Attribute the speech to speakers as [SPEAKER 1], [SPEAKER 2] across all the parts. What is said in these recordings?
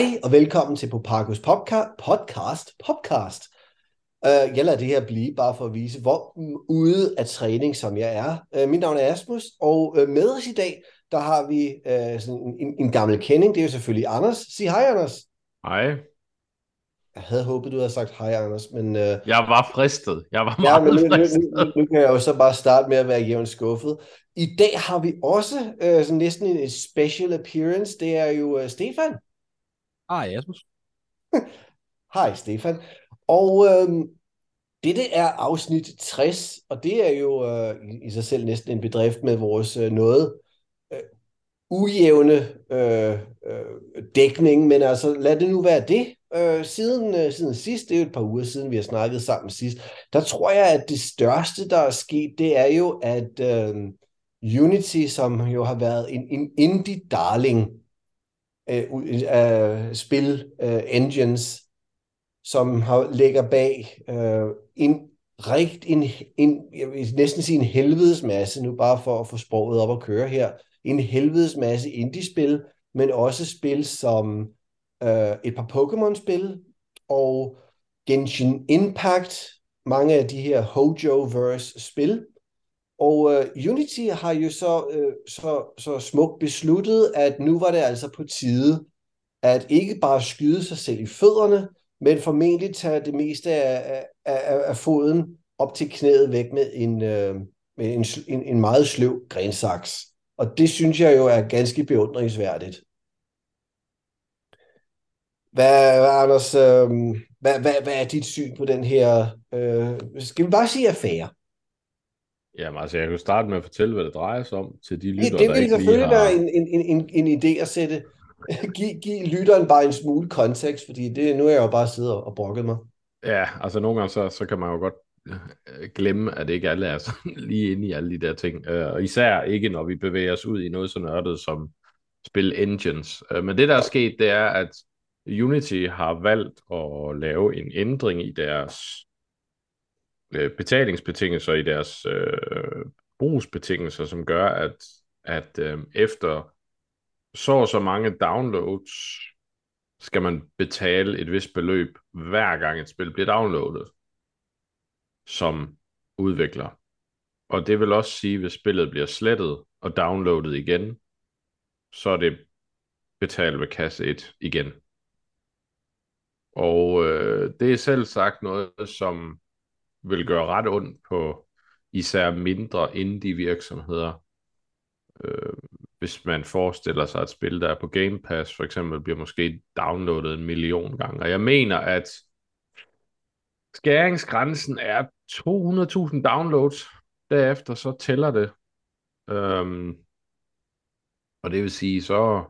[SPEAKER 1] Hej og velkommen til Popakos podca- podcast. Podcast. Uh, jeg lader det her blive, bare for at vise, hvor ude af træning, som jeg er. Uh, mit navn er Asmus, og uh, med os i dag, der har vi uh, sådan en, en gammel kending. Det er jo selvfølgelig Anders. Sig hej, Anders.
[SPEAKER 2] Hej.
[SPEAKER 1] Jeg havde håbet, du havde sagt hej, Anders, men... Uh,
[SPEAKER 2] Jeg var fristet. Jeg var
[SPEAKER 1] ja,
[SPEAKER 2] meget
[SPEAKER 1] men nu, nu,
[SPEAKER 2] fristet.
[SPEAKER 1] nu, nu kan jeg jo så bare starte med at være jævnt skuffet. I dag har vi også uh, sådan næsten en special appearance. Det er jo uh, Stefan.
[SPEAKER 3] Hej, Asmus.
[SPEAKER 1] Hej Stefan. Og øhm, dette er afsnit 60, og det er jo øh, i- sig selv næsten en bedrift med vores øh, noget øh, ujævne øh, øh, dækning, men altså lad det nu være det. Øh, siden, øh, siden sidst, det er jo et par uger siden, vi har snakket sammen sidst, der tror jeg, at det største, der er sket, det er jo, at øh, Unity, som jo har været en, en indie-darling, øh, øh, spil øh, engines, som har, ligger bag øh, en rigt, en, en, jeg vil næsten sige en helvedes masse, nu bare for at få sproget op at køre her, en helvedes masse indie-spil, men også spil som øh, et par Pokémon-spil, og Genshin Impact, mange af de her Hojoverse-spil, og øh, Unity har jo så, øh, så, så smukt besluttet, at nu var det altså på tide, at ikke bare skyde sig selv i fødderne, men formentlig tage det meste af, af, af, af foden op til knæet væk med en, øh, med en, en, en meget sløv grensaks. Og det synes jeg jo er ganske beundringsværdigt. Hvad, hvad Anders, øh, hvad, hvad, hvad er dit syn på den her, øh, skal vi bare sige affære?
[SPEAKER 2] Jamen, altså, jeg kan jo starte med at fortælle, hvad det drejer sig om til de
[SPEAKER 1] Det,
[SPEAKER 2] lyttere,
[SPEAKER 1] det
[SPEAKER 2] der
[SPEAKER 1] vil
[SPEAKER 2] ikke
[SPEAKER 1] selvfølgelig
[SPEAKER 2] har...
[SPEAKER 1] være en, en, en, en, en idé at sætte, give, give lytteren bare en smule kontekst, fordi det, nu er jeg jo bare siddet og, og brokket mig.
[SPEAKER 2] Ja, altså nogle gange, så, så kan man jo godt øh, glemme, at ikke alle er sådan lige inde i alle de der ting. Øh, Og især ikke, når vi bevæger os ud i noget så nørdet som spil engines. Øh, Men det, der er sket, det er, at Unity har valgt at lave en ændring i deres øh, betalingsbetingelser, i deres øh, brugsbetingelser, som gør, at, at øh, efter så og så mange downloads, skal man betale et vist beløb, hver gang et spil bliver downloadet, som udvikler. Og det vil også sige, hvis spillet bliver slettet og downloadet igen, så er det betalt ved kasse 1 igen. Og øh, det er selv sagt noget, som vil gøre ret ondt på især mindre indie virksomheder. Øh, hvis man forestiller sig et spil, der er på Game Pass, for eksempel, bliver måske downloadet en million gange. Og jeg mener, at skæringsgrænsen er 200.000 downloads. Derefter så tæller det. Øhm, og det vil sige, så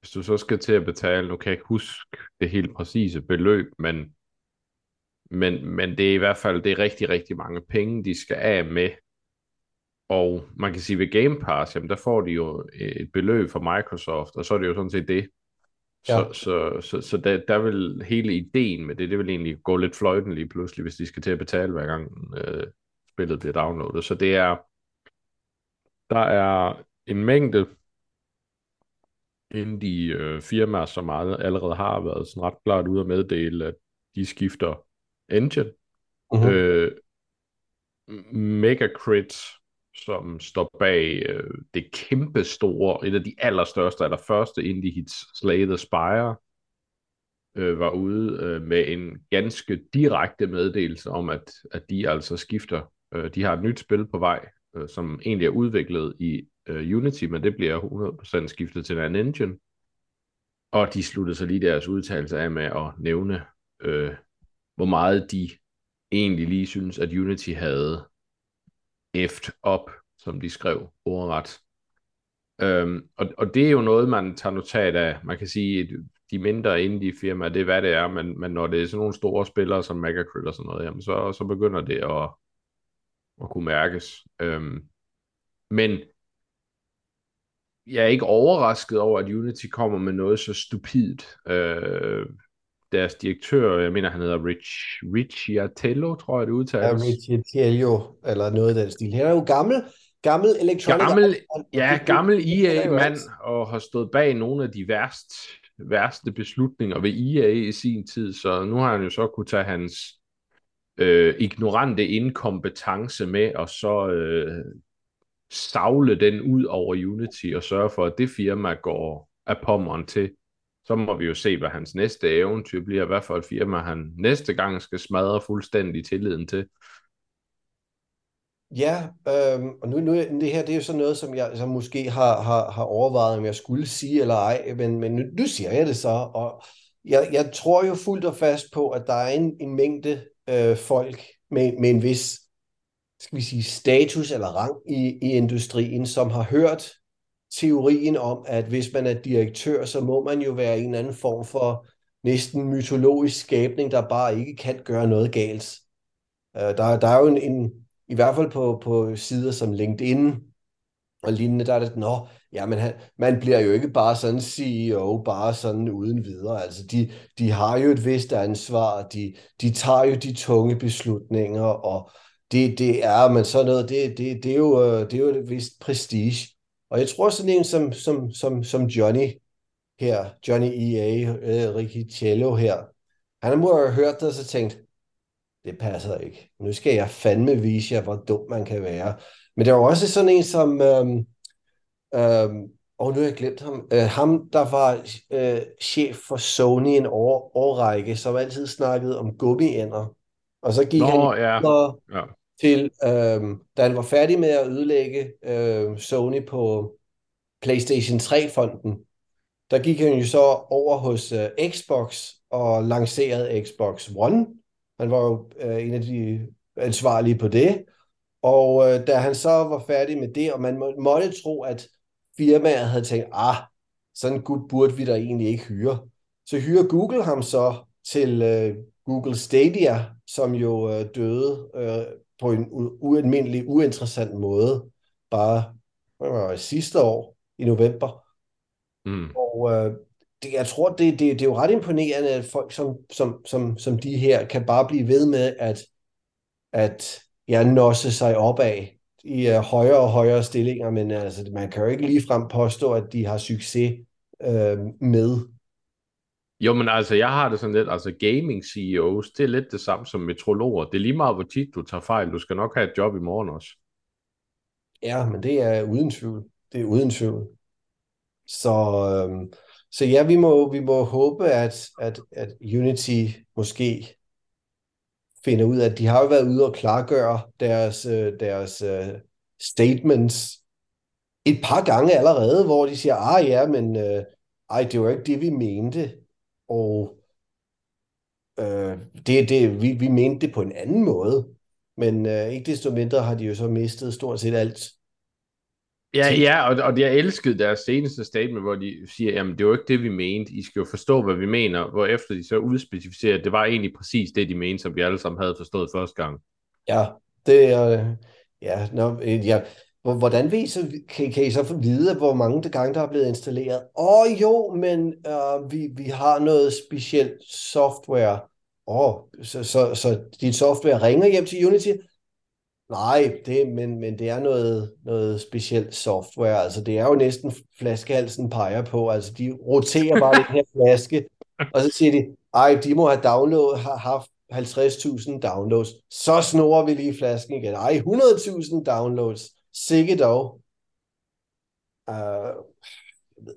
[SPEAKER 2] hvis du så skal til at betale, nu kan jeg ikke huske det helt præcise beløb, men, men, men det er i hvert fald det er rigtig, rigtig mange penge, de skal af med. Og man kan sige, ved Game Pass, jamen der får de jo et beløb fra Microsoft, og så er det jo sådan set det. Så,
[SPEAKER 1] Ja.
[SPEAKER 2] ja. så, så, så der, der vil hele ideen med det, det vil egentlig gå lidt fløjten lige pludselig, hvis de skal til at betale hver gang øh, spillet bliver downloadet. Så det er, der er en mængde indie øh, firmaer, som al- allerede har været sådan ret klart ude at meddele, at de skifter engine.
[SPEAKER 1] Mhm.
[SPEAKER 2] Øh, Megacrit, som står bag øh, det kæmpe store, et af de allerstørste, eller første indie hits, Slay the Spire, øh, var ude øh, med en ganske direkte meddelelse om, at, at de altså skifter. Øh, de har et nyt spil på vej, øh, som egentlig er udviklet i øh, Unity, men det bliver 100% skiftet til en anden engine. Og de sluttede så lige deres udtalelse af med at nævne, øh, meget de egentlig lige synes, at Unity havde eft op, som de skrev ordret. Øhm, og, og det er jo noget, man tager notat af. Man kan sige, at de mindre indie firmaer, det er hvad det er, men, men når det er sådan nogle store spillere som Megacrit og sådan noget, jamen så, så begynder det at, at kunne mærkes. Øhm, men jeg er ikke overrasket over, at Unity kommer med noget så stupidt. Øh, deres direktør, jeg mener, han hedder Rich, Ricciatello, tror jeg, det
[SPEAKER 1] Ja,
[SPEAKER 2] udtales.
[SPEAKER 1] Richie Tiello, eller noget af den stil. Han er jo gammel, gammel Electronic
[SPEAKER 2] Gammel, ja, gammel EA-mand,
[SPEAKER 1] alt.
[SPEAKER 2] og har stået bag nogle af de værst værste beslutninger ved EA i sin tid, så nu har han jo så kunne tage hans øh, ignorante inkompetence med, og så øh, stavle den ud over Unity og sørge for, at det firma går af pommeren til. Så må vi jo se, hvad hans næste eventyr bliver, hvad for et firma han næste gang skal smadre fuldstændig tilliden til.
[SPEAKER 1] Ja, øhm, og nu, nu det her det er jo sådan noget, som jeg som måske har, har, har overvejet, om jeg skulle sige eller ej, men, men nu, nu siger jeg det så, og jeg, jeg tror jo fuldt og fast på, at der er en, en mængde øh, folk med, med en vis skal vi sige, status eller rang i, i industrien, som har hørt teorien om, at hvis man er direktør, så må man jo være en eller anden form for næsten mytologisk skabning, der bare ikke kan gøre noget galt. Øh, der, der er jo en, en, i hvert fald på, på sider som LinkedIn og lignende, der er det, nå, ja, men han, man bliver jo ikke bare sådan CEO, bare sådan uden videre. Altså, de, de har jo et vist ansvar, de, de tager jo de tunge beslutninger, og det, det er, men sådan noget, det, det, det, er jo, øh, det er jo et vist prestige. Og jeg tror sådan en som, som, som, som Johnny her, Johnny E.A., uh, Ricky Cello her, han må have hørt det og så tænkt, det passer ikke. Nu skal jeg fandme vise jer, hvor dum man kan være. Men der var også sådan en som, øhm, øhm, og nu har jeg glemt ham, øh, ham der var øh, chef for Sony en år, årrække, som altid snakkede om gummiænder. Og så gik Nå, han
[SPEAKER 2] ja. ja
[SPEAKER 1] til, øh, da han var færdig med at ødelægge øh, Sony på PlayStation 3-fonden, der gik han jo så over hos øh, Xbox og lancerede Xbox One, han var jo øh, en af de ansvarlige på det. Og øh, da han så var færdig med det, og man må, måtte tro, at firmaet havde tænkt, ah, sådan en gut burde vi da egentlig ikke hyre. Så hyrer Google ham så til øh, Google Stadia, som jo øh, døde øh, på en ualmindelig, uinteressant måde, bare hvad var det, sidste år i november. Mm. Og øh, det, jeg tror, det, det, det er jo ret imponerende, at folk som, som, som, som de her kan bare blive ved med at, at ja, nosse sig opad i uh, højere og højere stillinger, men altså, man kan jo ikke ligefrem påstå, at de har succes uh, med.
[SPEAKER 2] Jo, men altså, jeg har det sådan lidt, altså gaming CEOs, det er lidt det samme som metrologer. Det er lige meget, hvor tit du tager fejl. Du skal nok have et job i morgen også.
[SPEAKER 1] Ja, men det er uden tvivl. Det er uden tvivl. Så, øhm, så ja, vi må, vi må håbe, at, at, at Unity måske finder ud af, at de har jo været ude og klargøre deres, øh, deres uh, statements et par gange allerede, hvor de siger, ah ja, men uh, ej, det var ikke det, vi mente. Og uh, det, det, vi, vi mente det på en anden måde. Men uh, ikke desto mindre har de jo så mistet stort set alt
[SPEAKER 2] Ja, ja og, og jeg elskede deres seneste statement, hvor de siger, jamen det var ikke det, vi mente. I skal jo forstå, hvad vi mener, hvor efter de så udspecificerer, at det var egentlig præcis det, de mente, som vi alle sammen havde forstået første gang.
[SPEAKER 1] Ja, det er... Ja, no, ja. Hvordan ved I så, kan, kan I så vide, hvor mange gange der er blevet installeret? Åh oh, jo, men uh, vi, vi har noget specielt software. Åh, oh, så, så, så dit software ringer hjem til Unity? Nej, det, men, men det er noget, noget specielt software. Altså, det er jo næsten flaskehalsen peger på. Altså, de roterer bare den her flaske, og så siger de, ej, de må have download, har haft 50.000 downloads. Så snor vi lige flasken igen. Ej, 100.000 downloads. Sikke dog. Uh,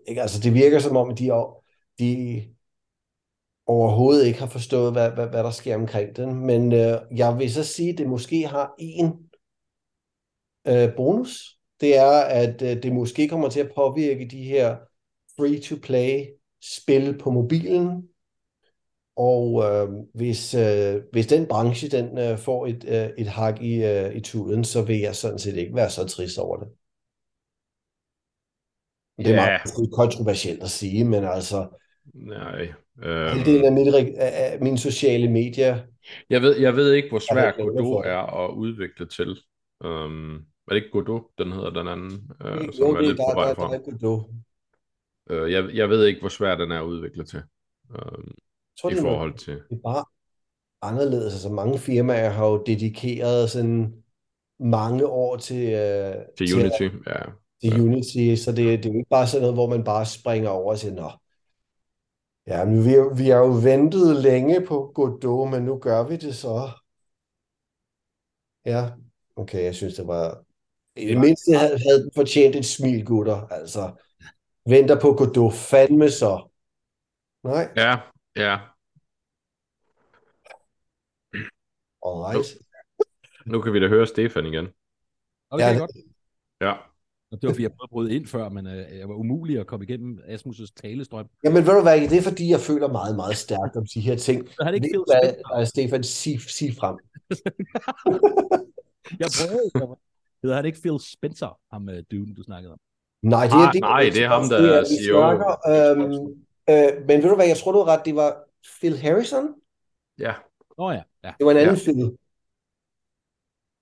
[SPEAKER 1] ikke, altså, det virker som om, de, de overhovedet ikke har forstået, hvad, hvad, hvad der sker omkring den. Men øh, jeg vil så sige, at det måske har en øh, bonus. Det er, at øh, det måske kommer til at påvirke de her free-to-play spil på mobilen. Og øh, hvis, øh, hvis den branche den øh, får et, øh, et hak i, øh, i tuden, så vil jeg sådan set ikke være så trist over det. Det er yeah. meget kontroversielt at sige, men altså...
[SPEAKER 2] Nej,
[SPEAKER 1] Øhm, Halvdelen af, mit, af mine sociale medier.
[SPEAKER 2] Jeg ved, jeg ved ikke, hvor svært Godot er at udvikle til. Um, er det ikke Godot, den hedder den anden?
[SPEAKER 1] Uh, som jo, er lidt der, på vej der, fra. der er Godot.
[SPEAKER 2] Uh, jeg, jeg ved ikke, hvor svært den er at udvikle til. Um, tror, I forhold til...
[SPEAKER 1] Det er bare anderledes. Altså mange firmaer har jo dedikeret sådan mange år til... Uh,
[SPEAKER 2] til, til Unity, at, ja.
[SPEAKER 1] Til ja. Unity, så det, det er jo ikke bare sådan noget, hvor man bare springer over og siger, nå, Ja, men vi, vi har jo ventet længe på Godot, men nu gør vi det så. Ja, okay, jeg synes, det var... I det mindste havde, havde den fortjent et smil, gutter. Altså, venter på Godot. Fandme så. Nej,
[SPEAKER 2] Ja, ja.
[SPEAKER 1] alright.
[SPEAKER 2] Nu kan vi da høre Stefan igen.
[SPEAKER 3] Det
[SPEAKER 1] Ja,
[SPEAKER 3] godt.
[SPEAKER 2] Ja.
[SPEAKER 3] Og det var, fordi jeg prøvede at bryde ind før, men øh, jeg var umulig at komme igennem Asmus' talestrøm.
[SPEAKER 1] Jamen, ved du hvad, det er fordi, jeg føler meget, meget stærkt om de her ting.
[SPEAKER 3] Så har det ikke Phil
[SPEAKER 1] hvad,
[SPEAKER 3] Spencer.
[SPEAKER 1] øh, Stefan, sig, sig frem.
[SPEAKER 3] Jeg prøvede. Jeg Hedder han ikke Phil Spencer, ham uh, Dune, du snakkede om?
[SPEAKER 1] Nej, det
[SPEAKER 2] Nej,
[SPEAKER 1] er, det,
[SPEAKER 2] nej, det er ham, der
[SPEAKER 1] det er, vi
[SPEAKER 2] CEO.
[SPEAKER 1] snakker, øhm, øh, men ved du hvad, jeg tror, du har ret, det var Phil Harrison.
[SPEAKER 2] Ja,
[SPEAKER 3] Nå ja, ja.
[SPEAKER 1] Det var en anden
[SPEAKER 2] Ja.
[SPEAKER 1] Phil.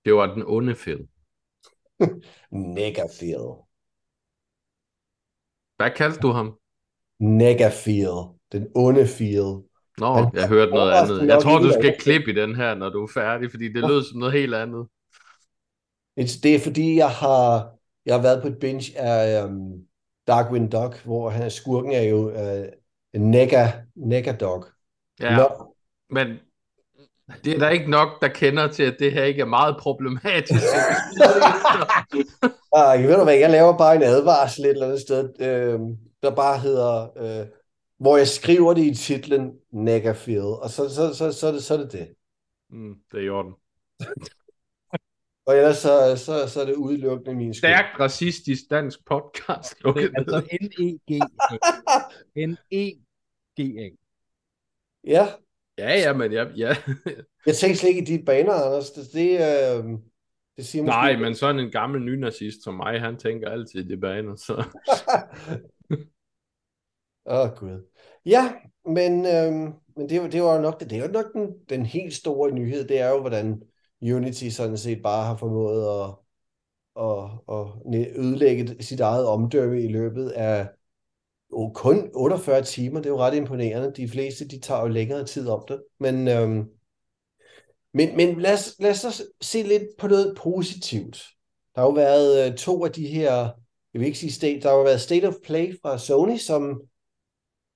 [SPEAKER 2] det var den onde Phil.
[SPEAKER 1] Nega Phil.
[SPEAKER 2] Hvad kaldte du ham?
[SPEAKER 1] Nega Phil. Den onde Phil.
[SPEAKER 2] Nå,
[SPEAKER 1] Han-
[SPEAKER 2] jeg hørte noget andet. Jeg tror, du skal klippe i den her, når du er færdig, fordi det lød som noget helt andet.
[SPEAKER 1] Det det er fordi, jeg har, jeg har været på et binge af um, Darkwing Duck, hvor han, skurken er jo uh, Nega, Nega Dog.
[SPEAKER 2] Ja,
[SPEAKER 1] Nå,
[SPEAKER 2] men det er der ikke nok, der kender til, at det her ikke er meget problematisk.
[SPEAKER 1] Ah, ved du hvad, jeg laver bare en advarsel et eller andet sted, øh, der bare hedder, øh, hvor jeg skriver det i titlen Negafield, og så, så, så, så, er det, så er det det.
[SPEAKER 2] mm, det er i orden.
[SPEAKER 1] Og ellers så, så, så er det udelukkende min skyld.
[SPEAKER 2] Stærkt racistisk dansk podcast. Okay.
[SPEAKER 3] altså N-E-G-A. N-E-G-A.
[SPEAKER 1] Ja,
[SPEAKER 2] Ja, ja, men ja, ja.
[SPEAKER 1] jeg tænkte slet ikke i de baner, Anders. Det, det, øh, det siger måske...
[SPEAKER 2] Nej, men sådan en gammel nynazist som mig, han tænker altid i de baner, så...
[SPEAKER 1] Åh, oh, Gud. Ja, men, øhm, men det, var- det var nok, det, det er jo nok den, den helt store nyhed, det er jo, hvordan Unity sådan set bare har formået at, at, at ødelægge sit eget omdømme i løbet af jo, kun 48 timer. Det er jo ret imponerende. De fleste, de tager jo længere tid om det. Men, øhm, men, men lad, os, lad os så se lidt på noget positivt. Der har jo været øh, to af de her, jeg vil ikke sige state, der har jo været State of Play fra Sony, som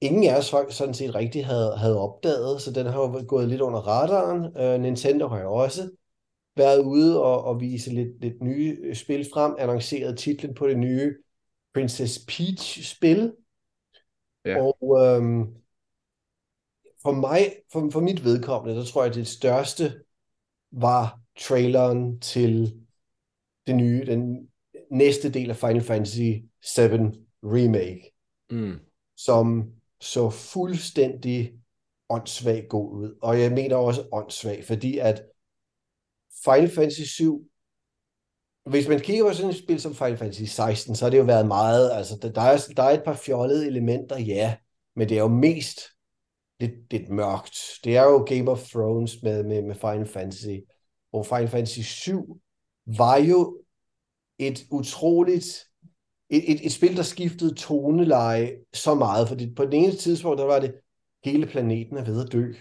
[SPEAKER 1] ingen af os folk sådan set rigtig havde, havde opdaget, så den har jo gået lidt under radaren. Øh, Nintendo har jo også været ude og, og vise lidt, lidt nye øh, spil frem, annonceret titlen på det nye Princess Peach-spil.
[SPEAKER 2] Ja.
[SPEAKER 1] Og øhm, for mig, for, for mit vedkommende, der tror jeg, at det største var traileren til det nye, den næste del af Final Fantasy 7 Remake
[SPEAKER 2] Mm.
[SPEAKER 1] som så fuldstændig åndssvag god ud. Og jeg mener også åndssvag, fordi at Final Fantasy 7, hvis man kigger på sådan et spil som Final Fantasy 16, så har det jo været meget, altså der, der, er, der er et par fjollede elementer, ja, men det er jo mest lidt, lidt mørkt. Det er jo Game of Thrones med, med, med Final Fantasy, og Final Fantasy 7 var jo et utroligt et, et, et spil, der skiftede toneleje så meget, fordi på den ene tidspunkt, der var det, hele planeten er ved at dø.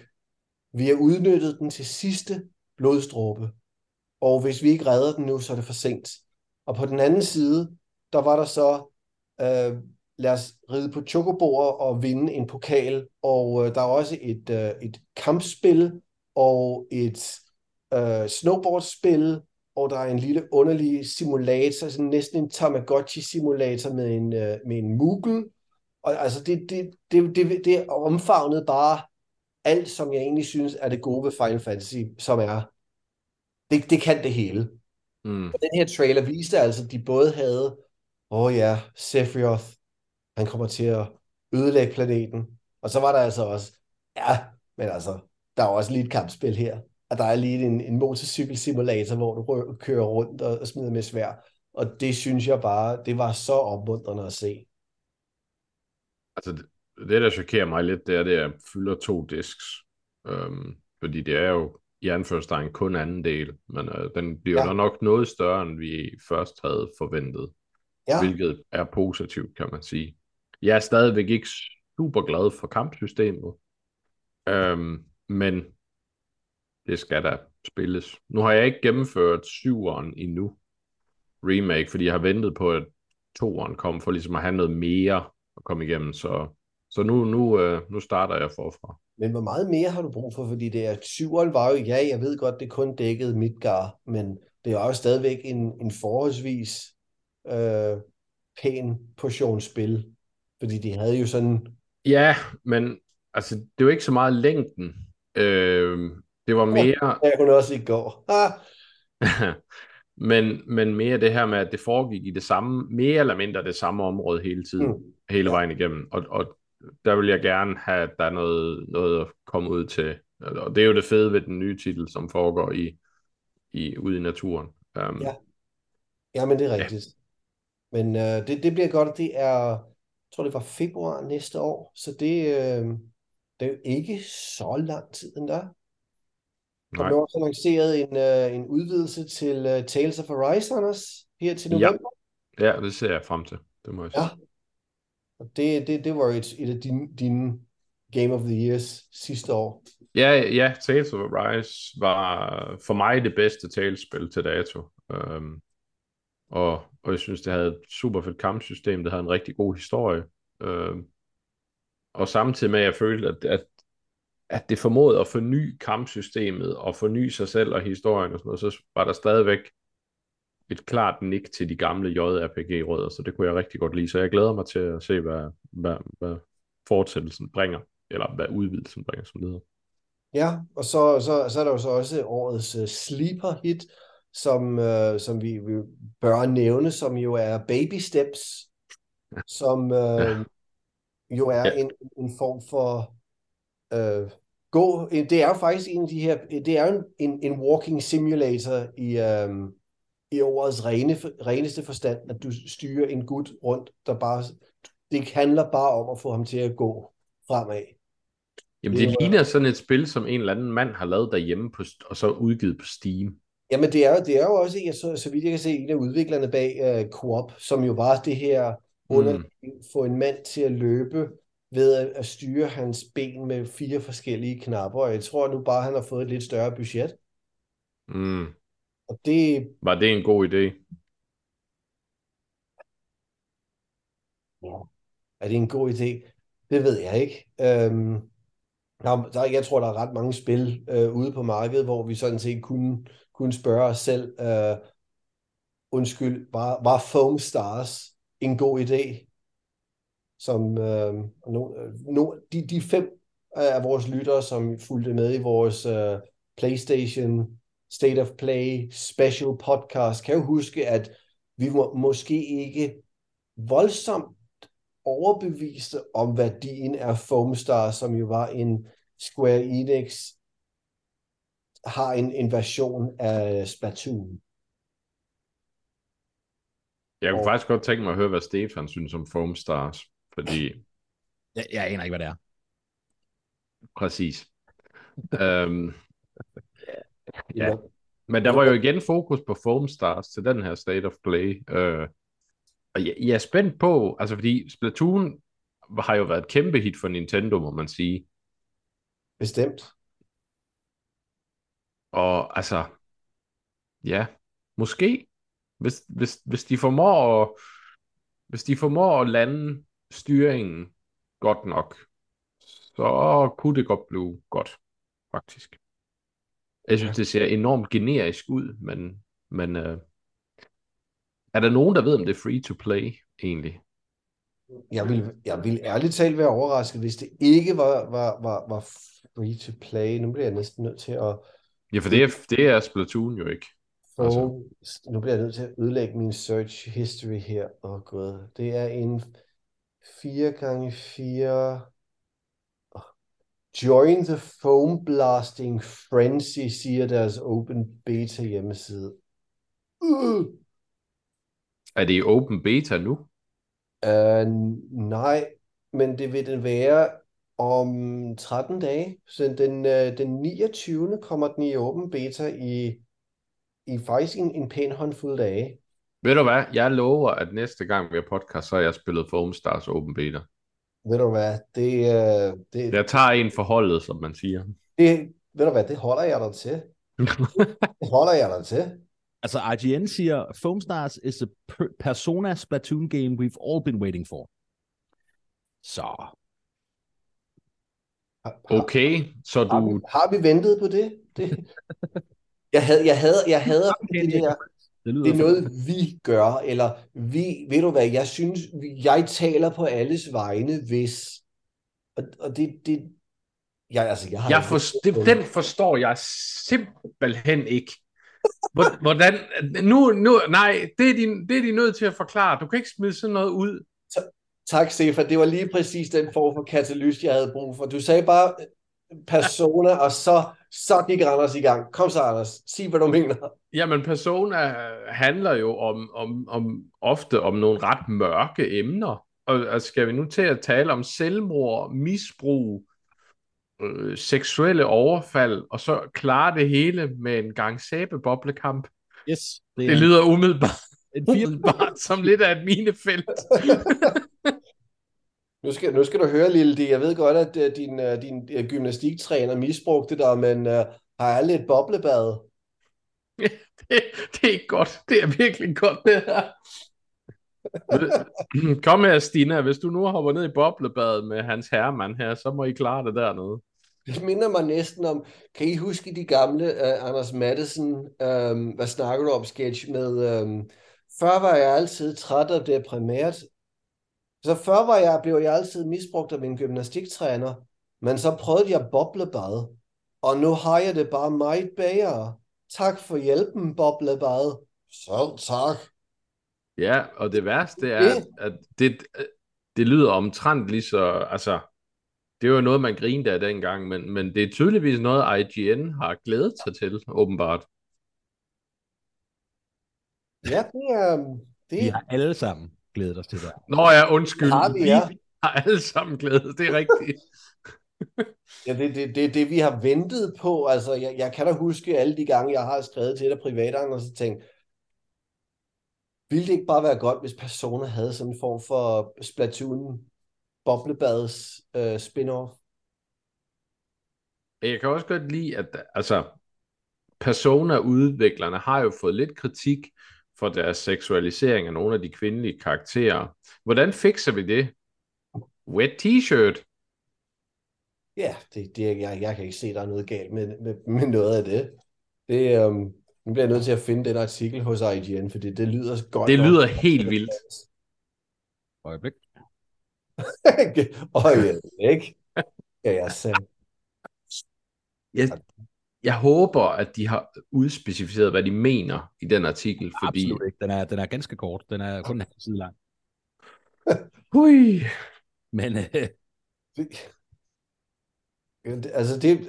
[SPEAKER 1] Vi har udnyttet den til sidste blodstråbe, og hvis vi ikke redder den nu, så er det for sent. Og på den anden side, der var der så, øh, lad os ride på chokoboer og vinde en pokal, og øh, der er også et, øh, et kampspil, og et øh, snowboardspil, og der er en lille underlig simulator, sådan næsten en Tamagotchi-simulator med en, øh, med en Moogle. Og altså, det, det, det, det, det omfavnede bare alt, som jeg egentlig synes er det gode ved Final Fantasy, som er, det, det kan det hele.
[SPEAKER 2] Mm.
[SPEAKER 1] Og den her trailer viste altså, at de både havde, åh oh ja, Sephiroth, han kommer til at ødelægge planeten. Og så var der altså også, ja, men altså, der er også lige et kampspil her. Og der er lige en, en motorcykelsimulator, hvor du kører rundt og, og smider med svær. Og det synes jeg bare, det var så opmuntrende at se.
[SPEAKER 2] Altså, det, der chokerer mig lidt, det er, det er, fylder to disks. Øhm, fordi det er jo i anførselstegn kun anden del, men øh, den bliver
[SPEAKER 1] ja.
[SPEAKER 2] nok noget større, end vi først havde forventet.
[SPEAKER 1] Ja,
[SPEAKER 2] hvilket er positivt, kan man sige. Jeg er stadigvæk ikke super glad for kampsystemet, øhm, men det skal da spilles. Nu har jeg ikke gennemført syveren endnu, remake, fordi jeg har ventet på, at toeren kom, for ligesom at have noget mere at komme igennem, så, Så nu, nu, øh, nu starter jeg forfra.
[SPEAKER 1] Men hvor meget mere har du brug for? Fordi det er, syveren var jo, ja, jeg ved godt, det kun dækkede Midgar, men det er jo stadigvæk en, en forholdsvis øh, pæn portion spil. Fordi de havde jo sådan...
[SPEAKER 2] Ja, men altså, det var ikke så meget længden. Øh, det var mere...
[SPEAKER 1] Ja, hun også i går. Ah.
[SPEAKER 2] men, men mere det her med, at det foregik i det samme, mere eller mindre det samme område hele tiden, mm. hele vejen igennem. Og, og der vil jeg gerne have, at der er noget, noget at komme ud til. Og det er jo det fede ved den nye titel, som foregår i, i ude i naturen. Um,
[SPEAKER 1] ja. ja, men det er rigtigt. Ja. Men uh, det, det bliver godt, det er, jeg tror det var februar næste år, så det, uh, det er jo ikke så lang tid endda. Der blev også lanceret en, uh, en udvidelse til uh, Tales of Arise, Anders, her til november.
[SPEAKER 2] Ja. ja, det ser jeg frem til. Det må jeg sige.
[SPEAKER 1] Ja. Og det, det, det var et, et af dine, dine Game of the Years sidste år.
[SPEAKER 2] Ja, ja, Tales of Arise var for mig det bedste talespil til dato. Um, og, og jeg synes, det havde et super fedt kampsystem, det havde en rigtig god historie. Um, og samtidig med, at jeg følte, at, at, at det formåede at forny kampsystemet og forny sig selv og historien og sådan noget, så var der stadigvæk et klart nik til de gamle JRPG-rødder, så det kunne jeg rigtig godt lide. Så jeg glæder mig til at se, hvad, hvad, hvad fortsættelsen bringer, eller hvad udvidelsen bringer, som det hedder.
[SPEAKER 1] Ja, og så, så, så er der jo så også årets uh, sleeper hit, som, uh, som vi, vi bør nævne, som jo er Baby Steps, som uh, ja. jo er ja. en, en form for uh, gå, det er jo faktisk en af de her, det er jo en, en walking simulator i, um, i ordets rene, reneste forstand, at du styrer en gut rundt, der bare, det handler bare om at få ham til at gå fremad.
[SPEAKER 2] Jamen det, det ligner sådan et spil, som en eller anden mand har lavet derhjemme, på, og så udgivet på Steam.
[SPEAKER 1] Jamen det er, det er jo også, jeg, så, så vidt jeg kan se, en af udviklerne bag uh, Coop, som jo var det her under mm. få en mand til at løbe ved at, at styre hans ben med fire forskellige knapper, og jeg tror nu bare, han har fået et lidt større budget.
[SPEAKER 2] Mm.
[SPEAKER 1] Og det...
[SPEAKER 2] Var det en god idé?
[SPEAKER 1] Ja. Er det en god idé? Det ved jeg ikke. Øhm, der, der, jeg tror, der er ret mange spil øh, ude på markedet, hvor vi sådan set kunne, kunne spørge os selv, øh, undskyld, var, var Foam Stars en god idé? Som øh, no, no, de, de fem af vores lyttere, som fulgte med i vores øh, PlayStation State of Play special podcast, kan jo huske, at vi må, måske ikke voldsomt overbeviste om værdien af Foamstar, som jo var en Square Enix, har en, en version af Splatoon.
[SPEAKER 2] Jeg kunne og... faktisk godt tænke mig at høre, hvad Stefan synes om Foamstars, fordi...
[SPEAKER 3] Jeg, jeg aner ikke, hvad det er.
[SPEAKER 2] Præcis. um, Ja. Men der var jo igen fokus på Foam Stars til den her State of Play. Øh, og jeg, jeg er spændt på, altså fordi Splatoon har jo været et kæmpe hit for Nintendo, må man sige.
[SPEAKER 1] Bestemt.
[SPEAKER 2] Og altså, ja, måske, hvis, hvis, hvis de formår at, hvis de formår at lande styringen godt nok, så kunne det godt blive godt, faktisk. Jeg synes, ja. det ser enormt generisk ud, men, men øh, er der nogen, der ved, om det er free to play egentlig?
[SPEAKER 1] Jeg vil, jeg vil ærligt talt være overrasket, hvis det ikke var, var, var, var free to play. Nu bliver jeg næsten nødt til at...
[SPEAKER 2] Ja, for det er, det er Splatoon jo ikke.
[SPEAKER 1] Altså. Nu bliver jeg nødt til at ødelægge min search history her. Åh oh, god. Det er en 4 gange 4 Join the foam blasting frenzy, siger deres open beta hjemmeside.
[SPEAKER 2] Uh. Er det i open beta nu?
[SPEAKER 1] Uh, nej, men det vil den være om 13 dage. Så den, uh, den 29. kommer den i open beta i, i faktisk en, en pæn håndfuld dage.
[SPEAKER 2] Ved du hvad? Jeg lover, at næste gang vi har podcast, så har jeg spillet Foam Stars Open Beta
[SPEAKER 1] ved du hvad, det... Uh, det
[SPEAKER 2] jeg tager en forholdet, som man siger.
[SPEAKER 1] Det, ved du hvad, det holder jeg dig til. det holder jeg dig til.
[SPEAKER 3] Altså, IGN siger, Foamstars is a Persona Splatoon game we've all been waiting for. Så.
[SPEAKER 1] Har, har,
[SPEAKER 2] Okay, så
[SPEAKER 1] har,
[SPEAKER 2] du...
[SPEAKER 1] vi, har vi ventet på det? det? Jeg havde, jeg havde, jeg havde det der,
[SPEAKER 3] Det lyder
[SPEAKER 1] det er noget, vi gør, eller vi, ved du hvad, jeg synes, jeg taler på alles vegne, hvis, og, og det, det, jeg, altså, jeg har
[SPEAKER 2] Jeg for, det, den forstår jeg simpelthen ikke. Hvor- Hvordan... Nu, nu, nej, det er, de, det er de nødt til at forklare. Du kan ikke smide sådan noget ud.
[SPEAKER 1] Tak, Stefan. Det var lige præcis den form for katalyse, jeg havde brug for. Du sagde bare persona, og så, så gik Anders i gang. Kom så, Anders. Sig, hvad du mener.
[SPEAKER 2] Jamen, Persona handler jo om, om, om ofte om nogle ret mørke emner. Og, og skal vi nu til at tale om selvmord, misbrug, øh, seksuelle overfald, og så klare det hele med en gang sæbeboblekamp?
[SPEAKER 3] Yes, det, er
[SPEAKER 2] Det lyder umiddelbart, umiddelbart som lidt af et minefelt.
[SPEAKER 1] Nu skal, nu skal du høre, Lille D. Jeg ved godt, at uh, din, uh, din uh, gymnastiktræner misbrugte dig, men uh, har jeg lidt boblebad?
[SPEAKER 2] Det, det er ikke godt. Det er virkelig godt, det her. Kom her, Stina. Hvis du nu hopper ned i boblebadet med hans herremand her, så må I klare det dernede.
[SPEAKER 1] Det minder mig næsten om, kan I huske de gamle uh, Anders Madsen, um, hvad snakker du om, sketch med, um, før var jeg altid træt og deprimeret, så før var jeg, blev jeg altid misbrugt af min gymnastiktræner, men så prøvede jeg boblebad, og nu har jeg det bare meget bedre. Tak for hjælpen, boblebad. Så tak.
[SPEAKER 2] Ja, og det værste er, at, det, det lyder omtrent lige så... Altså, det var noget, man grinede af dengang, men, men det er tydeligvis noget, IGN har glædet sig til, åbenbart.
[SPEAKER 1] Ja, det er... Det,
[SPEAKER 3] vi har alle sammen glædet os til det.
[SPEAKER 2] Nå ja, undskyld.
[SPEAKER 1] har vi, ja.
[SPEAKER 2] Vi har alle sammen glædet, det er rigtigt.
[SPEAKER 1] Ja, det, det, det, det vi har ventet på. Altså, jeg, jeg kan da huske alle de gange, jeg har skrevet til dig privat, og så tænkt, ville det ikke bare være godt, hvis personer havde sådan en form for Splatoon boblebads øh, spin-off?
[SPEAKER 2] Jeg kan også godt lide, at altså, Persona-udviklerne har jo fået lidt kritik for deres seksualisering af nogle af de kvindelige karakterer. Hvordan fikser vi det? Wet t-shirt.
[SPEAKER 1] Ja, det, det, jeg, jeg kan ikke se, at der er noget galt med, med, med noget af det. det øhm, nu bliver jeg nødt til at finde den artikel hos IGN, fordi det lyder godt
[SPEAKER 2] Det
[SPEAKER 1] nok.
[SPEAKER 2] lyder helt vildt.
[SPEAKER 3] Øjeblik.
[SPEAKER 1] Øj, ikke? Ja, jeg sagde.
[SPEAKER 2] Jeg, jeg håber, at de har udspecificeret, hvad de mener i den artikel, fordi...
[SPEAKER 3] Absolut ikke. Den er, den er ganske kort. Den er kun en halv side lang.
[SPEAKER 2] Hui.
[SPEAKER 3] Men øh,
[SPEAKER 1] Det- Altså, det...
[SPEAKER 3] du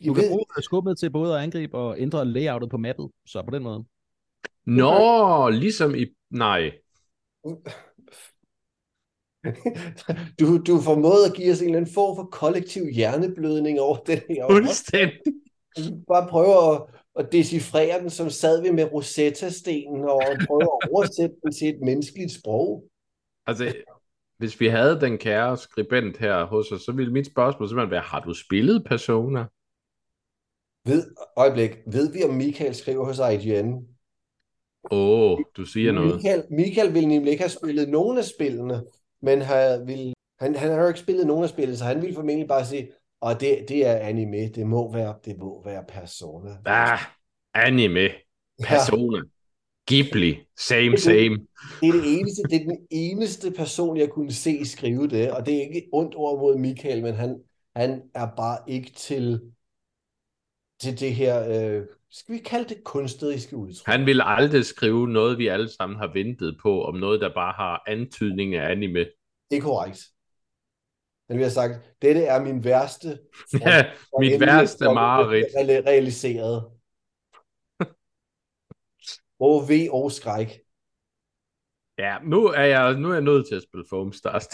[SPEAKER 1] Jeg
[SPEAKER 3] kan
[SPEAKER 1] ved,
[SPEAKER 3] bruge skubbet til både at angribe og ændre layoutet på mappet. Så på den måde.
[SPEAKER 2] Nå, ligesom i... Nej.
[SPEAKER 1] du, du formåede at give os en eller anden form for kollektiv hjerneblødning over den her.
[SPEAKER 2] Fuldstændig.
[SPEAKER 1] Bare prøve at, at decifrere den, som sad vi med Rosetta-stenen, og prøve at oversætte den til et menneskeligt sprog.
[SPEAKER 2] Altså, hvis vi havde den kære skribent her hos os, så ville mit spørgsmål simpelthen være, har du spillet Persona?
[SPEAKER 1] Ved, øjeblik, ved vi, om Michael skriver hos IGN?
[SPEAKER 2] Åh, oh, du siger noget.
[SPEAKER 1] Michael, Michael ville nemlig ikke have spillet nogen af spillene, men har, vil, han, han har jo ikke spillet nogen af spillene, så han ville formentlig bare sige, og det, det er anime, det må være, det må være Persona.
[SPEAKER 2] Ah, anime, Persona, Ghibli, same, same.
[SPEAKER 1] Det er, det, eneste, det er den eneste person, jeg kunne se skrive det, og det er ikke ondt ord mod Michael, men han, han er bare ikke til, til det her, øh, skal vi kalde det kunstneriske udtryk?
[SPEAKER 2] Han ville aldrig skrive noget, vi alle sammen har ventet på, om noget, der bare har antydning af anime.
[SPEAKER 1] Det er korrekt. Han ville have sagt, dette er min værste
[SPEAKER 2] Ja, mit værste
[SPEAKER 1] er
[SPEAKER 2] mareridt.
[SPEAKER 1] reali- realiseret. Åh, ved og skræk.
[SPEAKER 2] Ja, nu er jeg, nu er jeg nødt til at spille Foam Stars.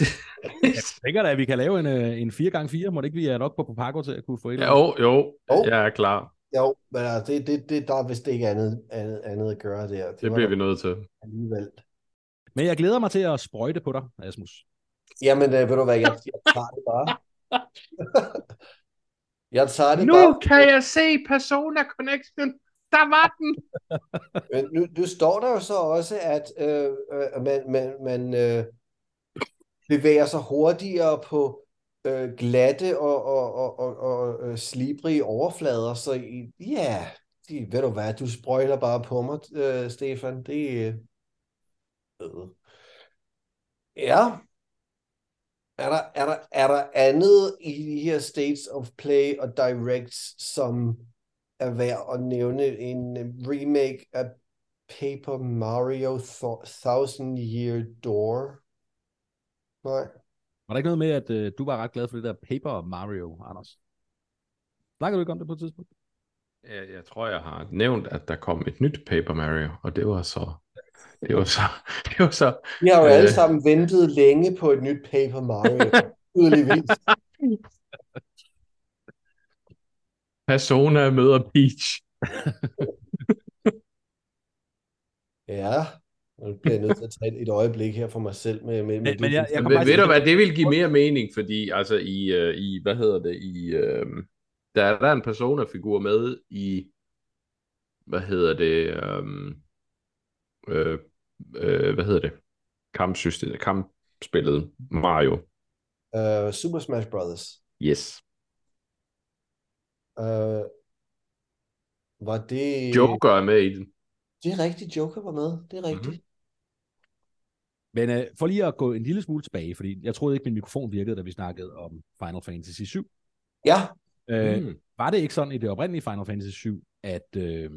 [SPEAKER 3] Jeg tænker da, at vi kan lave en, øh, en 4x4. Må det ikke vi er nok på Papago til at kunne få et eller
[SPEAKER 2] jo, jo,
[SPEAKER 1] Jo.
[SPEAKER 2] jeg er klar.
[SPEAKER 1] Jo, men altså, det, det, det, der er vist ikke andet, andet, andet at gøre der.
[SPEAKER 2] Det
[SPEAKER 1] var
[SPEAKER 2] bliver vi nødt til.
[SPEAKER 1] alligevel.
[SPEAKER 3] Men jeg glæder mig til at sprøjte på dig, Asmus.
[SPEAKER 1] Jamen, øh, ved du hvad, jeg, jeg tager det bare. jeg tager det
[SPEAKER 2] Nu
[SPEAKER 1] bare.
[SPEAKER 2] kan jeg se Persona Connection. Der var den.
[SPEAKER 1] Men nu, nu står der jo så også, at øh, øh, man, man, man øh, bevæger sig hurtigere på øh, glatte og, og, og, og, og øh, slibrige overflader, så ja, de, ved du hvad, du sprøjter bare på mig, øh, Stefan. Det øh. Ja. Er der, er, der, er der andet i de her States of Play og Directs, som er værd at nævne en øh, remake af Paper Mario Th- Thousand Year Door? Nej.
[SPEAKER 3] Var der ikke noget med, at øh, du var ret glad for det der Paper Mario, Anders? Snakker du ikke om det på et tidspunkt?
[SPEAKER 2] Jeg, jeg tror, jeg har nævnt, at der kom et nyt Paper Mario, og det var så... Det var så... Det var så
[SPEAKER 1] Vi har jo
[SPEAKER 2] Øh.
[SPEAKER 1] alle sammen ventet længe på et nyt Paper Mario. Tydeligvis.
[SPEAKER 2] Persona møder Peach.
[SPEAKER 1] Ja, nu bliver jeg nødt til at tage et øjeblik her for mig selv med, med, med
[SPEAKER 3] Men- men jeg- jeg-
[SPEAKER 2] ved, ved du
[SPEAKER 3] ikke-
[SPEAKER 2] hvad, det vil give mere mening, fordi altså i, øh, i hvad hedder det, i, øh, der er der en Persona-figur med i, hvad hedder det, øh, øh, øh, hvad hedder det, kampsystemet, kampspillet Mario.
[SPEAKER 1] uh, Super Smash Brothers.
[SPEAKER 2] Yes.
[SPEAKER 1] Uh, var det...
[SPEAKER 2] Joker er med i den.
[SPEAKER 1] Det er rigtigt, Joker var med. Det er rigtigt.
[SPEAKER 2] Mhm.
[SPEAKER 3] Men øh, for lige at gå en lille smule tilbage, fordi jeg troede ikke, min mikrofon virkede, da vi snakkede om Final Fantasy 7.
[SPEAKER 1] Ja,
[SPEAKER 3] Øh,
[SPEAKER 2] Mm.
[SPEAKER 3] Var det ikke sådan i det oprindelige Final Fantasy 7, at, øh,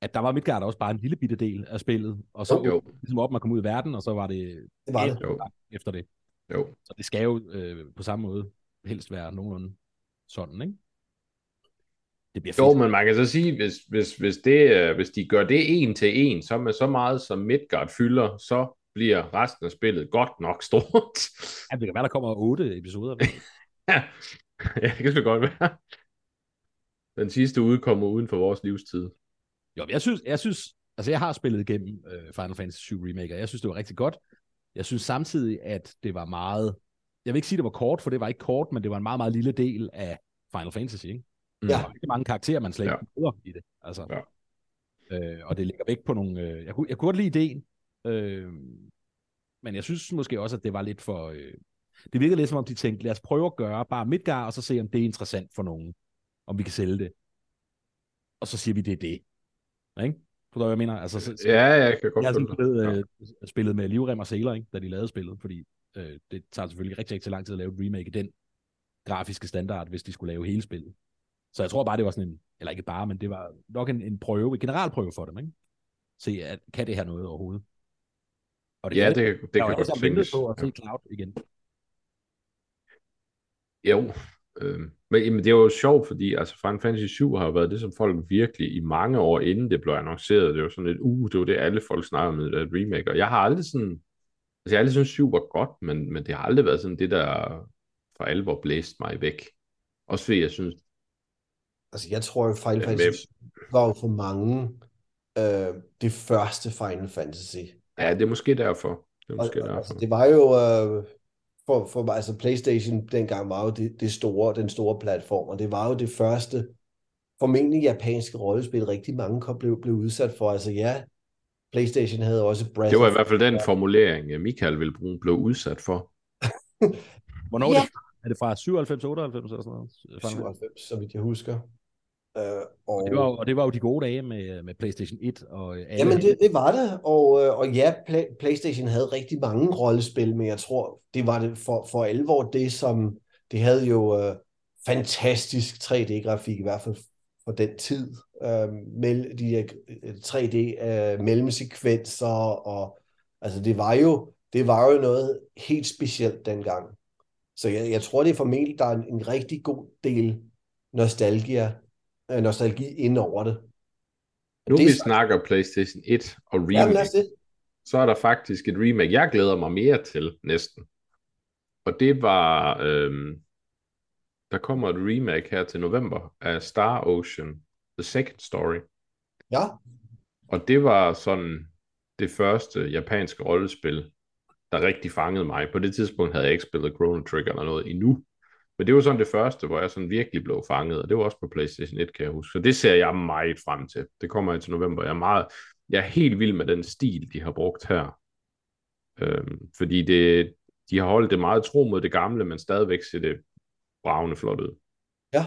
[SPEAKER 3] at der var Midgard også bare en lille bitte del af spillet, og så
[SPEAKER 1] Jo.
[SPEAKER 2] Jo.
[SPEAKER 3] ligesom op, man kom ud i verden, og så var det
[SPEAKER 1] det var det.
[SPEAKER 2] Jo.
[SPEAKER 3] efter det.
[SPEAKER 2] Jo.
[SPEAKER 3] Så det skal jo øh, på samme måde helst være nogenlunde sådan, ikke? Det bliver
[SPEAKER 2] Jo,
[SPEAKER 3] fedt.
[SPEAKER 2] men man kan så sige, hvis, hvis, hvis, det, øh, hvis de gør det en til en, så med så meget som Midgard fylder, så bliver resten af spillet godt nok stort.
[SPEAKER 3] Ja, det kan være, der kommer otte episoder.
[SPEAKER 2] ja, det kan det godt være. Den sidste udkommer uden for vores livstid.
[SPEAKER 3] Jo, jeg synes, jeg synes, altså jeg har spillet igennem øh, Final Fantasy 7 Remake, og jeg synes, det var rigtig godt. Jeg synes samtidig, at det var meget, jeg vil ikke sige, det var kort, for det var ikke kort, men det var en meget, meget lille del af Final Fantasy, ikke?
[SPEAKER 2] Mm.
[SPEAKER 1] Ja.
[SPEAKER 3] Der var ikke mange karakterer, man slet ikke
[SPEAKER 2] Ja.
[SPEAKER 3] møder i det. Altså.
[SPEAKER 2] Ja.
[SPEAKER 3] Øh, og det ligger væk på nogle, øh, jeg, kunne, jeg kunne godt lide ideen, øh, men jeg synes måske også, at det var lidt for, øh, det virkede lidt som om, de tænkte, lad os prøve at gøre bare Midgar, og så se, om det er interessant for nogen, om vi kan sælge det. Og så siger vi, det er det. Ikke? Forstår du, hvad jeg mener? Altså, så, så,
[SPEAKER 2] Ja, jeg kan godt
[SPEAKER 3] jeg har spillet, øh, spillet med livrem og seler, ikke, da de lavede spillet, fordi øh, det tager selvfølgelig rigtig, rigtig lang tid at lave et remake i den grafiske standard, hvis de skulle lave hele spillet. Så jeg tror bare, det var sådan en, eller ikke bare, men det var nok en, en prøve, en generalprøve for dem, ikke? Se, at, kan det her noget overhovedet? Og
[SPEAKER 2] Ja,
[SPEAKER 3] kan
[SPEAKER 2] det, det
[SPEAKER 3] Jeg
[SPEAKER 2] kan godt
[SPEAKER 3] også ventet
[SPEAKER 2] tænkes.
[SPEAKER 3] på at se
[SPEAKER 2] Ja.
[SPEAKER 3] Cloud igen.
[SPEAKER 2] Jo, øh, men jamen, det er jo sjovt, fordi altså Final Fantasy 7 har været det, som folk virkelig i mange år inden det blev annonceret, det var sådan lidt, uh, det var det, alle folk snakker om, det der remake, og jeg har aldrig sådan, altså jeg har aldrig synes 7 var godt, men, men det har aldrig været sådan det, der for alvor blæste mig væk. Også fordi jeg synes,
[SPEAKER 1] Altså, jeg tror jo, Final
[SPEAKER 2] Ja,
[SPEAKER 1] Fantasy var jo for mange øh, det første Final Fantasy.
[SPEAKER 2] ja, det er måske derfor. Det er måske
[SPEAKER 1] og,
[SPEAKER 2] derfor.
[SPEAKER 1] altså, det var jo, øh, for, for altså PlayStation dengang var jo det, det store, den store platform, og det var jo det første, formentlig japanske rollespil, rigtig mange kom, blev, blev udsat for. Altså ja, PlayStation havde også Breath
[SPEAKER 2] Det var i hvert fald den formulering, øh, Michael ville bruge, blev udsat for.
[SPEAKER 3] Hvornår
[SPEAKER 1] Ja.
[SPEAKER 3] er det? Er det fra 97, 98 eller sådan noget? Final Fantasy?
[SPEAKER 1] 97, så vidt jeg husker. Øh, og,
[SPEAKER 3] Og det, var, jo- og det var jo de gode dage med, med PlayStation 1 og øh, alle.
[SPEAKER 1] Jamen, det, det var det, og, øh, og ja, Play, PlayStation havde rigtig mange rollespil, men jeg tror, det var det for, for alvor det, som det havde jo øh, fantastisk 3D-grafik, i hvert fald for den tid. Øh, med de her 3D øh, mellemsekvenser, og altså det var jo, det var jo noget helt specielt dengang. Så jeg, jeg tror, det er formentlig, der er en, en rigtig god del nostalgia, øh, nostalgi ind over det.
[SPEAKER 2] Nu
[SPEAKER 1] Det er
[SPEAKER 2] vi
[SPEAKER 1] så-
[SPEAKER 2] snakker PlayStation 1 og remake,
[SPEAKER 1] det.
[SPEAKER 2] så er der faktisk et remake, jeg glæder mig mere til næsten. Og det var, øhm, der kommer et remake her til november af Star Ocean, The Second Story.
[SPEAKER 1] Ja,
[SPEAKER 2] Og det var sådan det første japanske rollespil, der rigtig fangede mig. På det tidspunkt havde jeg ikke spillet Chrono Trigger eller noget endnu. Men det var sådan det første, hvor jeg sådan virkelig blev fanget, og det var også på PlayStation 1, kan jeg huske. Så det ser jeg meget frem til. Det kommer jeg til november. Jeg er, meget, jeg er helt vild med den stil, de har brugt her. Øhm, fordi det, de har holdt det meget tro mod det gamle, men stadigvæk ser det bravende flot ud.
[SPEAKER 1] Ja.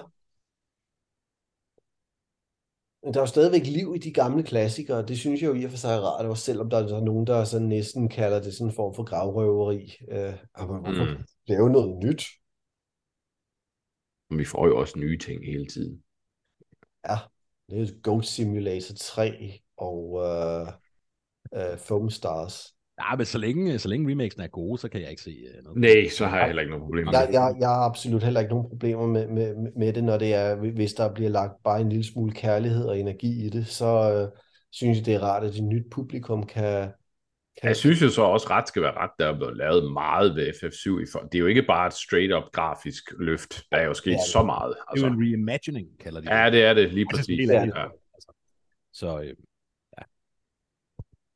[SPEAKER 1] Men der er jo stadigvæk liv i de gamle klassikere, det synes jeg jo i og for sig er rart, også selvom der er nogen, der sådan næsten kalder det sådan en form for gravrøveri. Øh, men hvorfor mm. lave noget nyt?
[SPEAKER 2] Vi får jo også nye ting hele tiden.
[SPEAKER 1] Ja, det er jo Goat Simulator 3 og uh, uh, Foam Stars.
[SPEAKER 3] Ja, men så længe, så længe remakesene er gode, så kan jeg ikke se uh, noget.
[SPEAKER 2] Nej, så har jeg heller ikke nogen problemer
[SPEAKER 1] med jeg, jeg, jeg har absolut heller ikke nogen problemer med, med, med det, når det er, hvis der bliver lagt bare en lille smule kærlighed og energi i det, så uh, synes jeg, det er rart, at et nyt publikum kan...
[SPEAKER 2] Jeg synes jo så også, ret skal være ret, der er blevet lavet meget ved FF7. I for... Det er jo ikke bare et straight-up grafisk løft. Der er jo sket ja, så meget.
[SPEAKER 3] Altså. Det er jo altså. en reimagining, kalder de det.
[SPEAKER 2] Ja, det er det, lige altså, præcis. Det er det. Ja.
[SPEAKER 3] Så øh,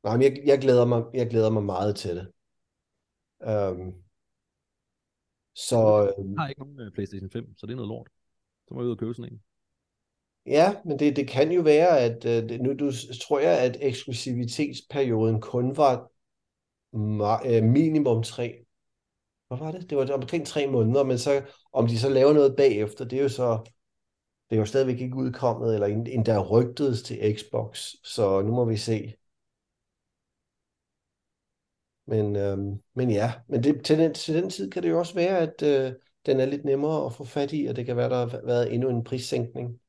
[SPEAKER 1] Nej, men jeg, jeg, glæder mig, jeg glæder mig meget til det. Um, så...
[SPEAKER 3] Jeg har ikke nogen uh, PlayStation 5, så det er noget lort. Så må jeg ud og købe sådan en.
[SPEAKER 1] Ja, men det, det kan jo være, at uh, nu du, tror jeg, at eksklusivitetsperioden kun var Øh, minimum tre. Hvad var det? Det var omkring tre måneder, men så om de så laver noget bagefter, det er jo så det er jo stadigvæk ikke udkommet, eller endda rygtedes til Xbox, så nu må vi se. Men, øhm, men ja, men det, til, den, til den tid kan det jo også være, at øh, den er lidt nemmere at få fat i, og det kan være, der har været endnu en prissænkning.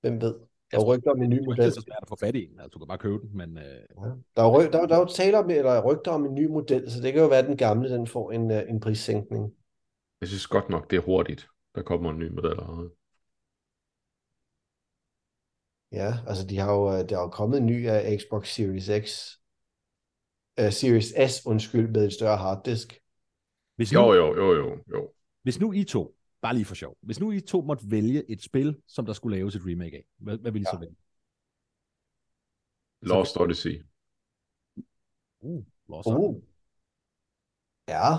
[SPEAKER 1] Hvem ved? Der er rygter om en ny model. Det er så
[SPEAKER 3] svært at få fat i altså, du kan bare købe den, men... Øh...
[SPEAKER 1] Ja. Der, er ryg, der, der er jo taler om, eller rygter om en ny model, så det kan jo være, at den gamle den får en, øh, en prissænkning.
[SPEAKER 2] Jeg synes godt nok, det er hurtigt, der kommer en ny model.
[SPEAKER 1] Ja, altså de har jo, øh, der er jo kommet en ny af Xbox Series X, uh, Series S, undskyld, med en større harddisk.
[SPEAKER 2] Hvis nu, jo, jo, jo, jo, jo.
[SPEAKER 3] Hvis nu I to, bare lige for sjov, hvis nu I to måtte vælge et spil, som der skulle laves et remake af, hvad, hvad vil I ja. så vælge?
[SPEAKER 2] Lost Odyssey.
[SPEAKER 3] Uh, Lost uh. Odyssey.
[SPEAKER 1] Ja.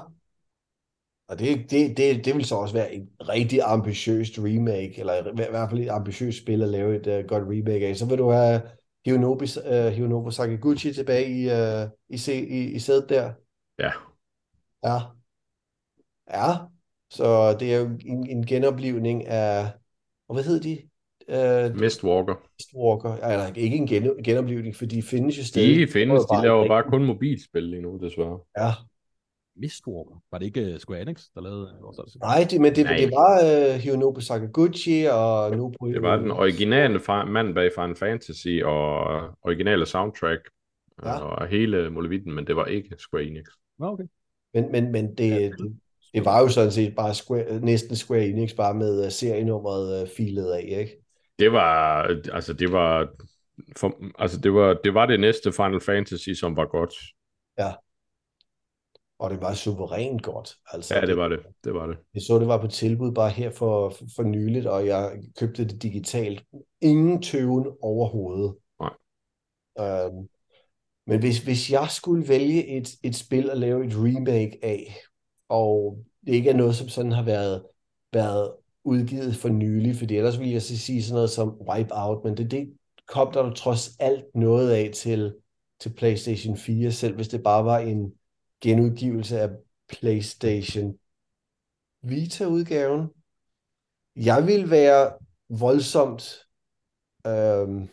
[SPEAKER 1] Og det, det, det, det vil så også være et rigtig ambitiøst remake, eller i hvert fald et ambitiøst spil at lave et uh, godt remake af. Så vil du have Hironobu, uh, Hironobu Sakaguchi tilbage i, uh, i, se, i, i sædet der.
[SPEAKER 2] Ja.
[SPEAKER 1] Ja. Ja. Så det er jo en, en genoplivning af, og hvad hedder de?
[SPEAKER 2] Uh, Mistwalker.
[SPEAKER 1] Mistwalker. Ja, eller ikke en gen, genoplivning, for de findes jo stadig.
[SPEAKER 2] De findes, de laver bare kun mobilspil lige nu, desværre.
[SPEAKER 1] Ja,
[SPEAKER 3] Mistwalker. Var det ikke uh, Square Enix, der lavede
[SPEAKER 1] vores Nej, det, men det, Nej. det var uh, Hironobu Sakaguchi og Nobu...
[SPEAKER 2] Det var den originale mand bag Final Fantasy og originale soundtrack ja. og hele Molevitten, men det var ikke Square Enix.
[SPEAKER 3] Okay.
[SPEAKER 1] Men, men, men det, ja. det, det var jo sådan set bare Square, næsten Square Enix, bare med uh, serienummeret uh, filet af, ikke?
[SPEAKER 2] Det var, altså det var, for, altså det var, det var det næste Final Fantasy, som var godt.
[SPEAKER 1] Ja og det var suverænt godt. Altså,
[SPEAKER 2] ja, det var det. det var det.
[SPEAKER 1] Jeg så, det var på tilbud bare her for, for, for nyligt, og jeg købte det digitalt. Ingen tøven overhovedet.
[SPEAKER 2] Nej.
[SPEAKER 1] Øhm, men hvis, hvis jeg skulle vælge et, et spil at lave et remake af, og det ikke er noget, som sådan har været, været udgivet for nylig, fordi ellers ville jeg så sige sådan noget som Wipeout, men det, det kom der trods alt noget af til, til PlayStation 4, selv hvis det bare var en, genudgivelse af PlayStation Vita-udgaven. Jeg vil være voldsomt øhm,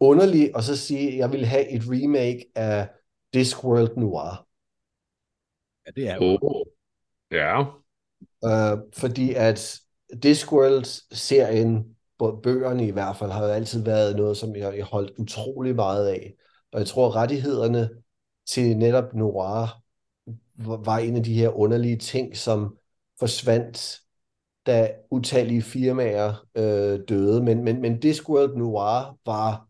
[SPEAKER 1] underlig og så sige, at jeg vil have et remake af Discworld Noir.
[SPEAKER 3] Ja, det er jo.
[SPEAKER 2] Oh. Ja.
[SPEAKER 1] Øh, fordi at Discworld-serien, bøgerne i hvert fald, har jo altid været noget, som jeg, jeg holdt utrolig meget af. Og jeg tror, rettighederne til netop noir var en af de her underlige ting, som forsvandt, da utallige firmaer øh, døde. Men, men, men Discworld Noir var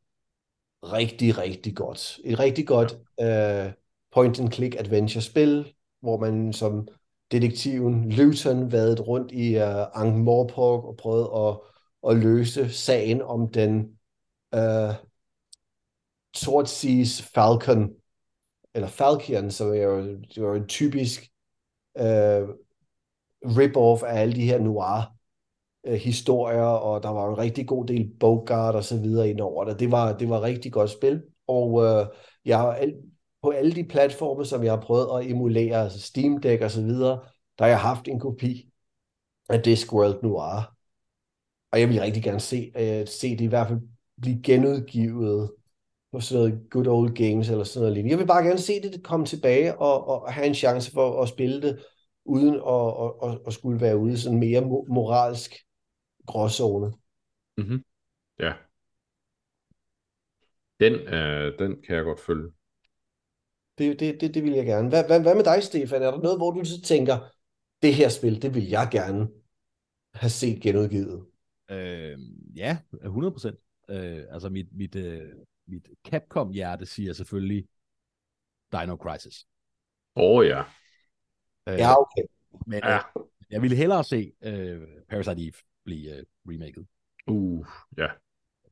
[SPEAKER 1] rigtig, rigtig godt. Et rigtig godt øh, point-and-click adventure-spil, hvor man som detektiven Luton vadede rundt i øh, uh, Ankh-Morpork og prøvede at, at løse sagen om den øh, uh, Swordseas Falcon, eller Falcon, som er jo, det en typisk uh, rip-off af alle de her noir uh, historier, og der var jo en rigtig god del Bogart og så videre ind over det. Det var, det var rigtig godt spil, og uh, jeg har på alle de platforme, som jeg har prøvet at emulere, altså Steam Deck og så videre, der har jeg haft en kopi af Discworld Noir. Og jeg vil rigtig gerne se, uh, se det i hvert fald blive genudgivet på sådan noget good old games eller sådan noget lignende. Jeg vil bare gerne se det komme tilbage og, og have en chance for at spille det, uden at, at, at, at skulle være ude i sådan mere moralsk gråzone.
[SPEAKER 2] Mm-hmm. Ja. Den, øh, den kan jeg godt følge.
[SPEAKER 1] Det, det, det, det vil jeg gerne. Hvad, hvad, hvad med dig, Stefan? Er der noget, hvor du så tænker, det her spil, det vil jeg gerne have set genudgivet?
[SPEAKER 3] Øh, ja, 100 procent. Øh, altså mit, mit, øh, mit Capcom-hjerte siger selvfølgelig Dino Crisis.
[SPEAKER 2] Åh oh, ja.
[SPEAKER 1] Øh, ja, okay.
[SPEAKER 3] Men ja. Øh, jeg ville hellere se øh, Parasite Eve blive øh, remaket.
[SPEAKER 2] Uh, ja.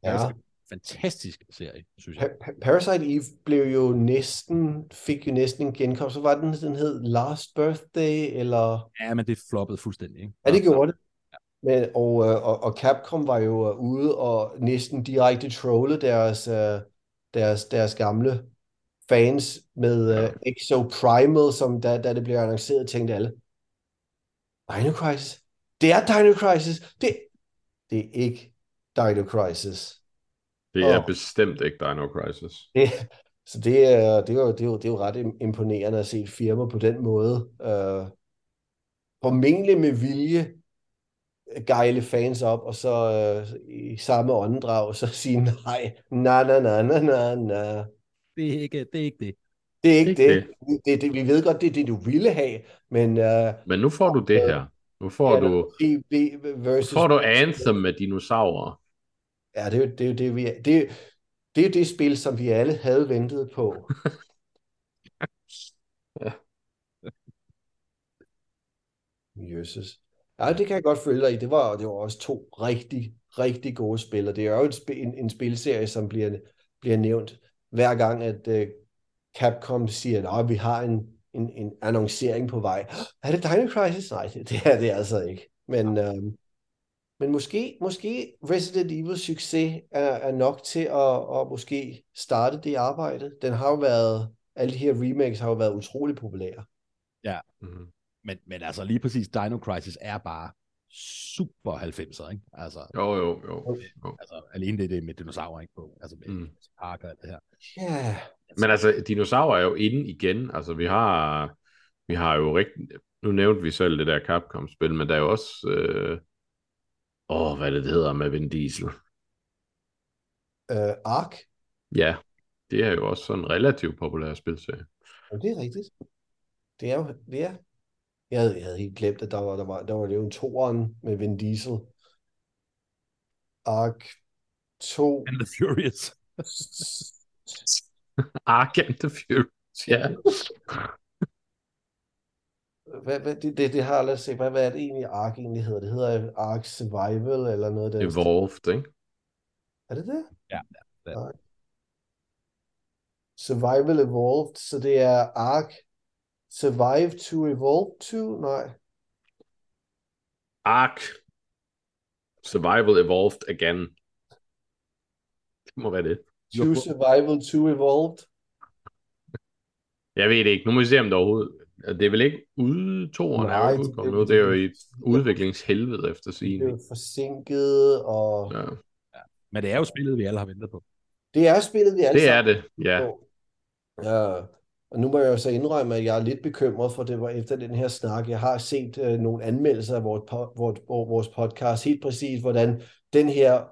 [SPEAKER 1] Ja.
[SPEAKER 3] Fantastisk serie, synes jeg.
[SPEAKER 1] Pa- Parasite Eve blev jo næsten, fik jo næsten en genkomst. Så var den, den hed Last Birthday, eller...
[SPEAKER 3] Ja, men det floppede fuldstændig, ikke?
[SPEAKER 1] Ja, det gjorde det. Men, og, øh, og, og Capcom var jo øh, ude og næsten direkte trolle deres, øh, deres, deres gamle fans med ja. uh, Exo Primal, som da, da det blev annonceret, tænkte alle, Dino Crisis? Det er Dino Crisis! Det, det er ikke Dino Crisis.
[SPEAKER 2] Det er og, bestemt ikke Dino Crisis.
[SPEAKER 1] Det, så det er, det, er jo, det, er jo, det er jo ret imponerende at se et firma på den måde. Uh, formentlig med vilje gejle fans op, og så uh, i samme åndedrag, så sige nej, na na na na na na.
[SPEAKER 3] Det er ikke det. Er ikke det.
[SPEAKER 1] Det er ikke det. det. det. det, det vi ved godt, det er det, du ville have, men... Uh,
[SPEAKER 2] men nu får du det her. Nu får ja, du... versus... Nu får du Anthem med dinosaurer.
[SPEAKER 1] Ja, det er jo det, det, vi, det, det, er det spil, som vi alle havde ventet på. ja. Jesus. Ja, det kan jeg godt følge dig i. Det var, det var også to rigtig, rigtig gode spil, og det er jo en, en, en spilserie, som bliver, bliver nævnt hver gang, at uh, Capcom siger, at vi har en, en, en annoncering på vej. Er det Dino Crisis? Nej, det, det er det altså ikke. Men, uh, men måske, måske Resident Evil succes er, er nok til at, at måske starte det arbejde. Den har jo været, alle de her remakes har jo været utrolig populære.
[SPEAKER 3] Ja. Mm-hmm. Men, men altså lige præcis Dino Crisis er bare super 90'er, ikke? Altså,
[SPEAKER 2] jo, jo, jo,
[SPEAKER 3] jo. Altså, alene det, det med dinosaurer, ikke? På, altså med mm. park og alt det her.
[SPEAKER 1] Ja. Yeah.
[SPEAKER 2] Men altså, dinosaurer er jo inde igen. Altså, vi har, vi har jo rigtig... Nu nævnte vi selv det der Capcom-spil, men der er jo også... Øh... Åh, hvad det, det hedder med Vin Diesel.
[SPEAKER 1] Uh, Ark?
[SPEAKER 2] Ja, det er jo også sådan en relativt populær spilserie.
[SPEAKER 1] Ja, det er rigtigt. Det er jo, det er, jeg havde, jeg havde helt glemt, at der var, der var, der var det jo en toeren med Vin Diesel. Ark 2.
[SPEAKER 3] And the Furious.
[SPEAKER 2] Ark and the Furious, ja.
[SPEAKER 1] hvad, hvad, det, det, det har lad os se, hvad, hvad er det egentlig Ark egentlig hedder? Det hedder Ark Survival eller noget der.
[SPEAKER 2] Evolved, ikke?
[SPEAKER 1] Er det det?
[SPEAKER 3] Ja, det er.
[SPEAKER 1] Survival Evolved, så det er Ark Survive to Evolve to? Nej.
[SPEAKER 2] Ark. Survival Evolved Again. Det må være det.
[SPEAKER 1] To Survival to Evolved.
[SPEAKER 2] Jeg ved det ikke. Nu må vi se, om det overhovedet... Det er vel ikke ude to år, er udkommet nu. Det er jo i udviklingshelvede efter sin.
[SPEAKER 1] Det er jo forsinket, og...
[SPEAKER 2] Ja.
[SPEAKER 3] ja. Men det er jo spillet, vi alle har ventet på.
[SPEAKER 1] Det er spillet, vi alle
[SPEAKER 2] Det er det, ja.
[SPEAKER 1] Ja. Og nu må jeg jo så indrømme, at jeg er lidt bekymret for det, var efter den her snak. Jeg har set øh, nogle anmeldelser af vores, vores, vores podcast, helt præcis, hvordan den her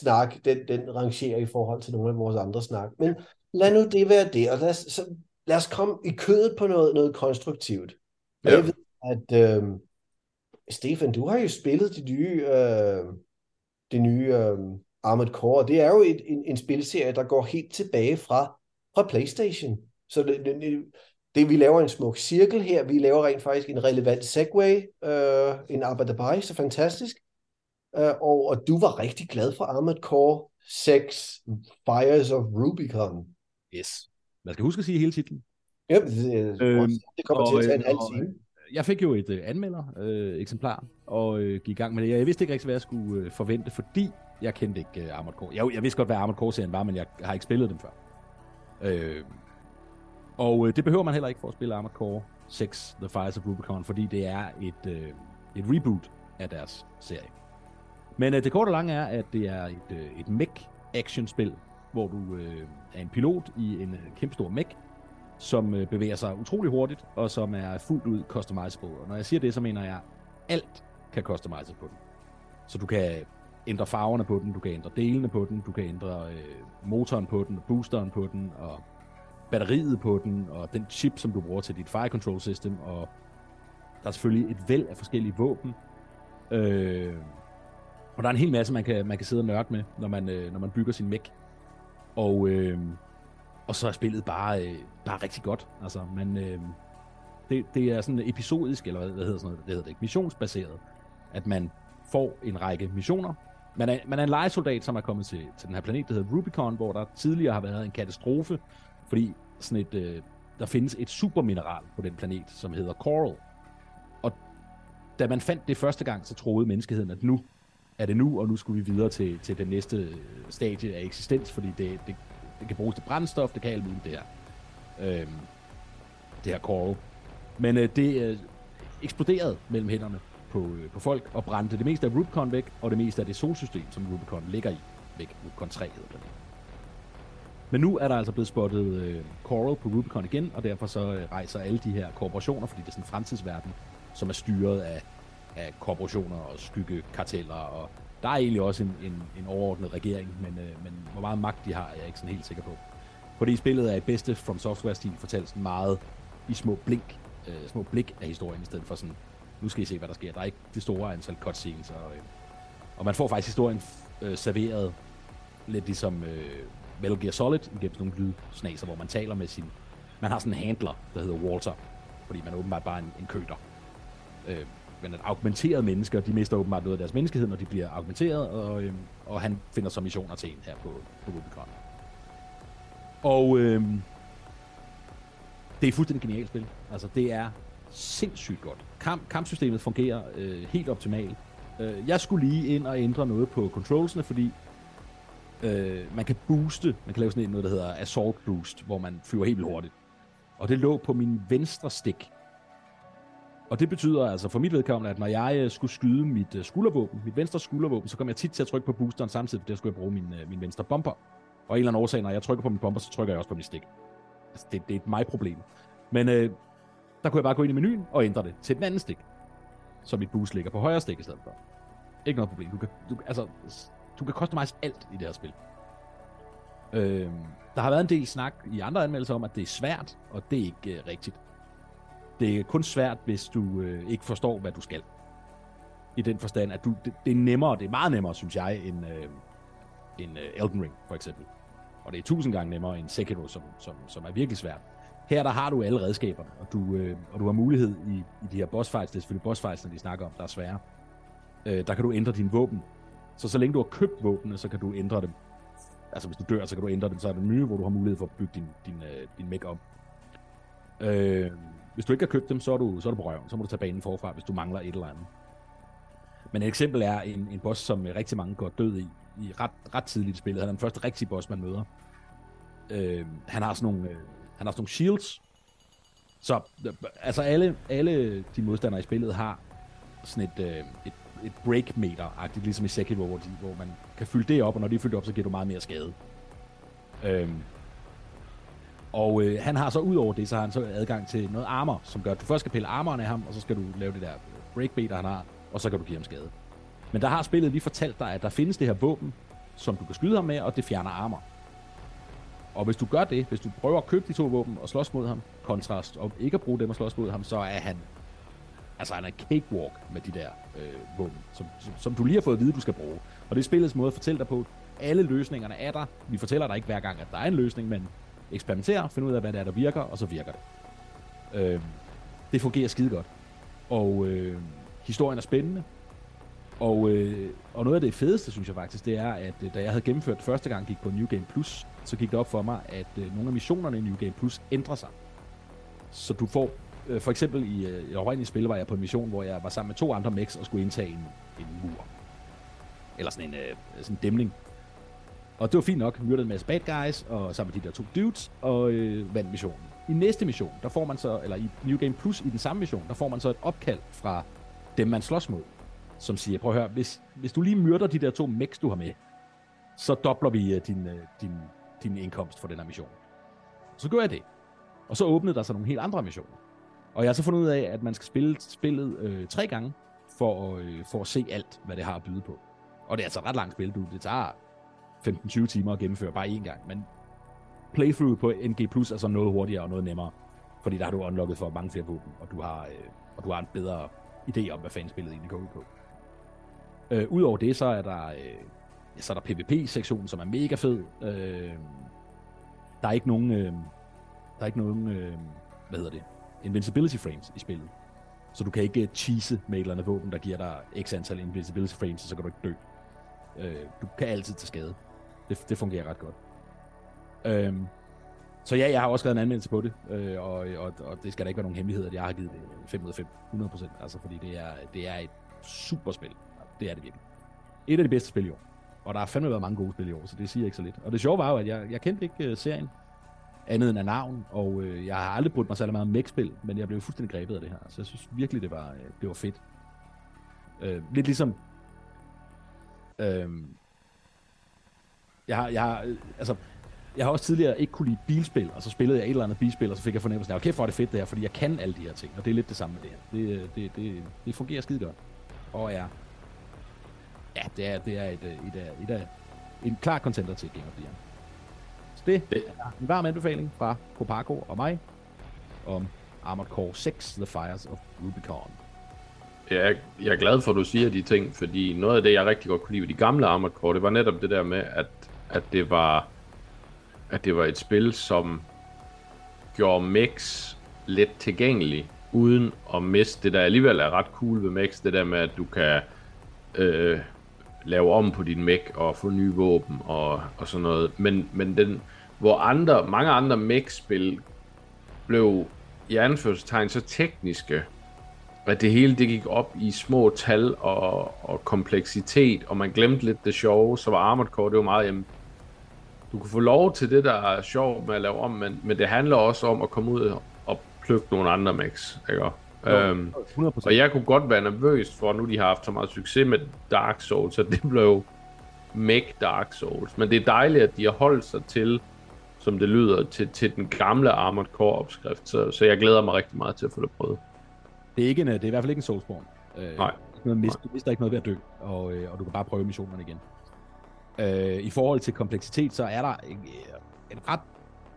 [SPEAKER 1] snak, den, den rangerer i forhold til nogle af vores andre snak. Men lad nu det være det, og lad os, så, lad os komme i kødet på noget, noget konstruktivt. Ja. Jeg ved, at øh, Stefan, du har jo spillet de nye, øh, de nye øh, Armored Core, det er jo et, en, en spilserie, der går helt tilbage fra, fra PlayStation. Så det, det, det, vi laver en smuk cirkel her, vi laver rent faktisk en relevant segway, øh, en Abadabai, så fantastisk. Øh, og, og du var rigtig glad for Armored Core 6 Fires of Rubicon.
[SPEAKER 3] Yes. Man skal huske at sige hele titlen.
[SPEAKER 1] Ja, det, øhm, det kommer og, til at tage en halv time.
[SPEAKER 3] Jeg fik jo et uh, anmelder øh, eksemplar og uh, gik i gang med det. Jeg vidste ikke rigtig, hvad jeg skulle uh, forvente, fordi jeg kendte ikke uh, Armored Core. Jeg, jeg vidste godt, hvad Armored Core-serien var, men jeg har ikke spillet dem før. Øh, Og øh, det behøver man heller ikke for at spille Armored Core 6 The Fires of Rubicon, fordi det er et, øh, et reboot af deres serie. Men øh, det korte og lange er, at det er et, øh, et mech-action-spil, hvor du øh, er en pilot i en øh, kæmpe stor mech, som øh, bevæger sig utrolig hurtigt, og som er fuldt ud customizable. Og når jeg siger det, så mener jeg, alt kan customises på den. Så du kan ændre farverne på den, du kan ændre delene på den, du kan ændre øh, motoren på den, boosteren på den, og batteriet på den, og den chip, som du bruger til dit fire control system, og der er selvfølgelig et væld af forskellige våben. Øh, og der er en hel masse, man kan, man kan sidde og nørde med, når man, øh, når man bygger sin mech. Og, øh, og så er spillet bare, øh, bare rigtig godt. Altså, man, øh, det, det er sådan episodisk, eller hvad, hvad hedder sådan noget, det hedder det ikke, missionsbaseret, at man får en række missioner. Man er, man er en legesoldat, som er kommet til, til den her planet, der hedder Rubicon, hvor der tidligere har været en katastrofe, fordi sådan et, øh, der findes et supermineral på den planet, som hedder Coral. Og da man fandt det første gang, så troede menneskeheden, at nu er det nu, og nu skulle vi videre til, til den næste øh, stadie af eksistens, fordi det, det, det kan bruges til brændstof, det kan alt muligt det her. Øhm, det her korve. Men øh, det øh, eksploderede mellem hænderne på, øh, på folk, og brændte det meste af Rubicon væk, og det meste af det solsystem, som Rubicon ligger i, væk. Rubicon 3 hedder planeten. Men nu er der altså blevet spottet øh, Coral på Rubicon igen, og derfor så øh, rejser alle de her korporationer, fordi det er sådan en fremtidsverden, som er styret af, af korporationer og skyggekarteller, og der er egentlig også en, en, en overordnet regering, men, øh, men hvor meget magt de har, er jeg ikke sådan helt sikker på. Fordi spillet er i bedste From Software-stil fortalt sådan meget i små blink, øh, små blik af historien, i stedet for sådan, nu skal I se, hvad der sker. Der er ikke det store antal cutscenes, og, øh, og man får faktisk historien øh, serveret lidt ligesom øh, Metal Gear Solid, igennem sådan nogle lydsnaser, hvor man taler med sin... Man har sådan en handler, der hedder Walter, fordi man er åbenbart bare en, en køter. Øh, men at augmenterede mennesker, de mister åbenbart noget af deres menneskehed, når de bliver augmenteret, og, øh, og han finder så missioner til en her på, på Rubicon. Og øh, det er fuldstændig genialt spil. Altså, det er sindssygt godt. Kamp, kampsystemet fungerer øh, helt optimalt. Øh, jeg skulle lige ind og ændre noget på controlsene, fordi øh, man kan booste, man kan lave sådan noget, der hedder assault boost, hvor man flyver helt vildt hurtigt. Og det lå på min venstre stik. Og det betyder altså for mit vedkommende, at når jeg øh, skulle skyde mit øh, skuldervåben, mit venstre skuldervåben, så kom jeg tit til at trykke på boosteren samtidig, fordi det skulle jeg bruge min, øh, min venstre bomber. Og en eller anden årsag, når jeg trykker på min bomber, så trykker jeg også på min stik. Altså, det, det er et mig-problem. Men øh, der kunne jeg bare gå ind i menuen og ændre det til den anden stik. Så mit boost ligger på højre stik i stedet for. Ikke noget problem. Du kan, du, altså, du kan customize alt i det her spil. Øh, der har været en del snak i andre anmeldelser om, at det er svært, og det er ikke øh, rigtigt. Det er kun svært, hvis du øh, ikke forstår, hvad du skal. I den forstand, at du, det, det er nemmere, det er meget nemmere, synes jeg, end, øh, end øh, Elden Ring, for eksempel. Og det er tusind gange nemmere end Sekiro, som, som, som er virkelig svært. Her der har du alle redskaberne, og du, øh, og du har mulighed i, i de her bossfights, det er selvfølgelig bossfights, når de snakker om, der er svære. Øh, der kan du ændre dine våben. Så så længe du har købt våbnene, så kan du ændre dem. Altså hvis du dør, så kan du ændre dem. Så er det nye, hvor du har mulighed for at bygge din, din, øh, din mech op. Øh, hvis du ikke har købt dem, så er du, så er du på røven. Så må du tage banen forfra, hvis du mangler et eller andet. Men et eksempel er en, en boss, som øh, rigtig mange går død i, i ret, ret tidligt i spillet. Han er den første rigtige boss, man møder. Øh, han har sådan nogle, øh, han har sådan nogle shields. Så øh, altså alle, alle de modstandere i spillet har sådan et, øh, et, et breakmeter-agtigt, ligesom i Sekiro, hvor, de, hvor man kan fylde det op, og når de er fyldt op, så giver du meget mere skade. Øh, og øh, han har så ud over det, så har han så adgang til noget armor, som gør, at du først skal pille armoren af ham, og så skal du lave det der øh, breakmeter, han har, og så kan du give ham skade. Men der har spillet lige fortalt dig, at der findes det her våben, som du kan skyde ham med, og det fjerner armor. Og hvis du gør det, hvis du prøver at købe de to våben og slås mod ham, kontrast, og ikke at bruge dem og slås mod ham, så er han altså han er cakewalk med de der øh, våben, som, som, som du lige har fået at vide, du skal bruge. Og det er spillets måde at fortælle dig på, alle løsningerne er der. Vi fortæller dig ikke hver gang, at der er en løsning, men eksperimentere, finde ud af, hvad det er, der virker, og så virker det. Øh, det fungerer skide godt. Og øh, historien er spændende. Og, øh, og noget af det fedeste, synes jeg faktisk, det er, at øh, da jeg havde gennemført første gang, gik på New Game Plus, så gik det op for mig, at øh, nogle af missionerne i New Game Plus ændrer sig. Så du får, øh, for eksempel i, øh, i oprindelige spil, var jeg på en mission, hvor jeg var sammen med to andre mechs og skulle indtage en, en mur. Eller sådan en, øh, sådan en dæmning. Og det var fint nok. Myrdede en masse bad guys, og sammen med de der to dudes, og øh, vandt missionen. I næste mission, der får man så, eller i New Game Plus i den samme mission, der får man så et opkald fra dem, man slås mod, som siger, prøv at høre, hvis, hvis du lige myrder de der to mechs, du har med, så dobler vi uh, din, uh, din, din indkomst for den her mission. Så gør jeg det. Og så åbnede der sig nogle helt andre missioner. Og jeg har så fundet ud af, at man skal spille spillet øh, tre gange, for, øh, for at se alt, hvad det har at byde på. Og det er altså ret langt spil, du. Det tager 15-20 timer at gennemføre bare én gang. Men playthrough på NG Plus er så noget hurtigere og noget nemmere. Fordi der har du unlocket for mange flere våben, og du har, øh, og du har en bedre idé om, hvad fanden spillet egentlig går ud på. Øh, Udover det, så er der, øh, så er der PvP-sektionen, som er mega fed. Øh, der er ikke nogen, øh, der er ikke nogen, øh, hvad hedder det, invincibility frames i spillet. Så du kan ikke øh, cheese med et eller andet våben, der giver dig x antal invincibility frames, og så kan du ikke dø. Øh, du kan altid tage skade. Det, det fungerer ret godt. Øhm, så ja, jeg har også skrevet en anmeldelse på det, øh, og, og, og det skal der ikke være nogen hemmelighed, at jeg har givet det 5 ud af 5, 100 procent, altså fordi det er, det er et super spil. Det er det virkelig. Et af de bedste spil i år. Og der har fandme været mange gode spil i år, så det siger ikke så lidt. Og det sjove var jo, at jeg, jeg kendte ikke uh, serien, andet end af navn, og uh, jeg har aldrig brugt mig særlig meget om mech-spil, men jeg blev fuldstændig grebet af det her. Så jeg synes virkelig, det var, uh, det var fedt. Uh, lidt ligesom... Uh, jeg har, jeg har, uh, altså, jeg har også tidligere ikke kunne lide bilspil, og så spillede jeg et eller andet bilspil, og så fik jeg fornemmelsen af, okay, for er det fedt det her, fordi jeg kan alle de her ting, og det er lidt det samme med det her. Det, det, det, det fungerer skide godt. Og er, ja, det er, det er et, et, et, et, et, en klar contender til Game of the Year. Så det, det er en varm anbefaling fra Copaco og mig om Armored Core 6, The Fires of Rubicon.
[SPEAKER 2] Jeg er, jeg er glad for, at du siger de ting, fordi noget af det, jeg rigtig godt kunne lide ved de gamle Armored Core, det var netop det der med, at, at det var at det var et spil, som gjorde mix let tilgængelig, uden at miste det, der alligevel er ret cool ved mix, det der med, at du kan øh, lave om på din mech og få nye våben og, og sådan noget. Men, men den, hvor andre, mange andre mech-spil blev i anførselstegn så tekniske, at det hele det gik op i små tal og, og kompleksitet, og man glemte lidt det sjove, så var Armored Core, det var meget, jamen, du kan få lov til det, der er sjovt med at lave om, men, men det handler også om at komme ud og plukke nogle andre mechs, ikke? Jo, øhm, 100%. Og jeg kunne godt være nervøs for, nu de har haft så meget succes med Dark Souls, så det blev mech Dark Souls. Men det er dejligt, at de har holdt sig til, som det lyder, til, til den gamle Armored Core opskrift, så, så jeg glæder mig rigtig meget til at få det prøvet.
[SPEAKER 3] Det er, ikke en, det er i hvert fald ikke en Soulsborne.
[SPEAKER 2] Øh, Nej.
[SPEAKER 3] Du mister, mister ikke noget ved at dø, og, øh, og du kan bare prøve missionerne igen. Øh, I forhold til kompleksitet, så er der en, en ret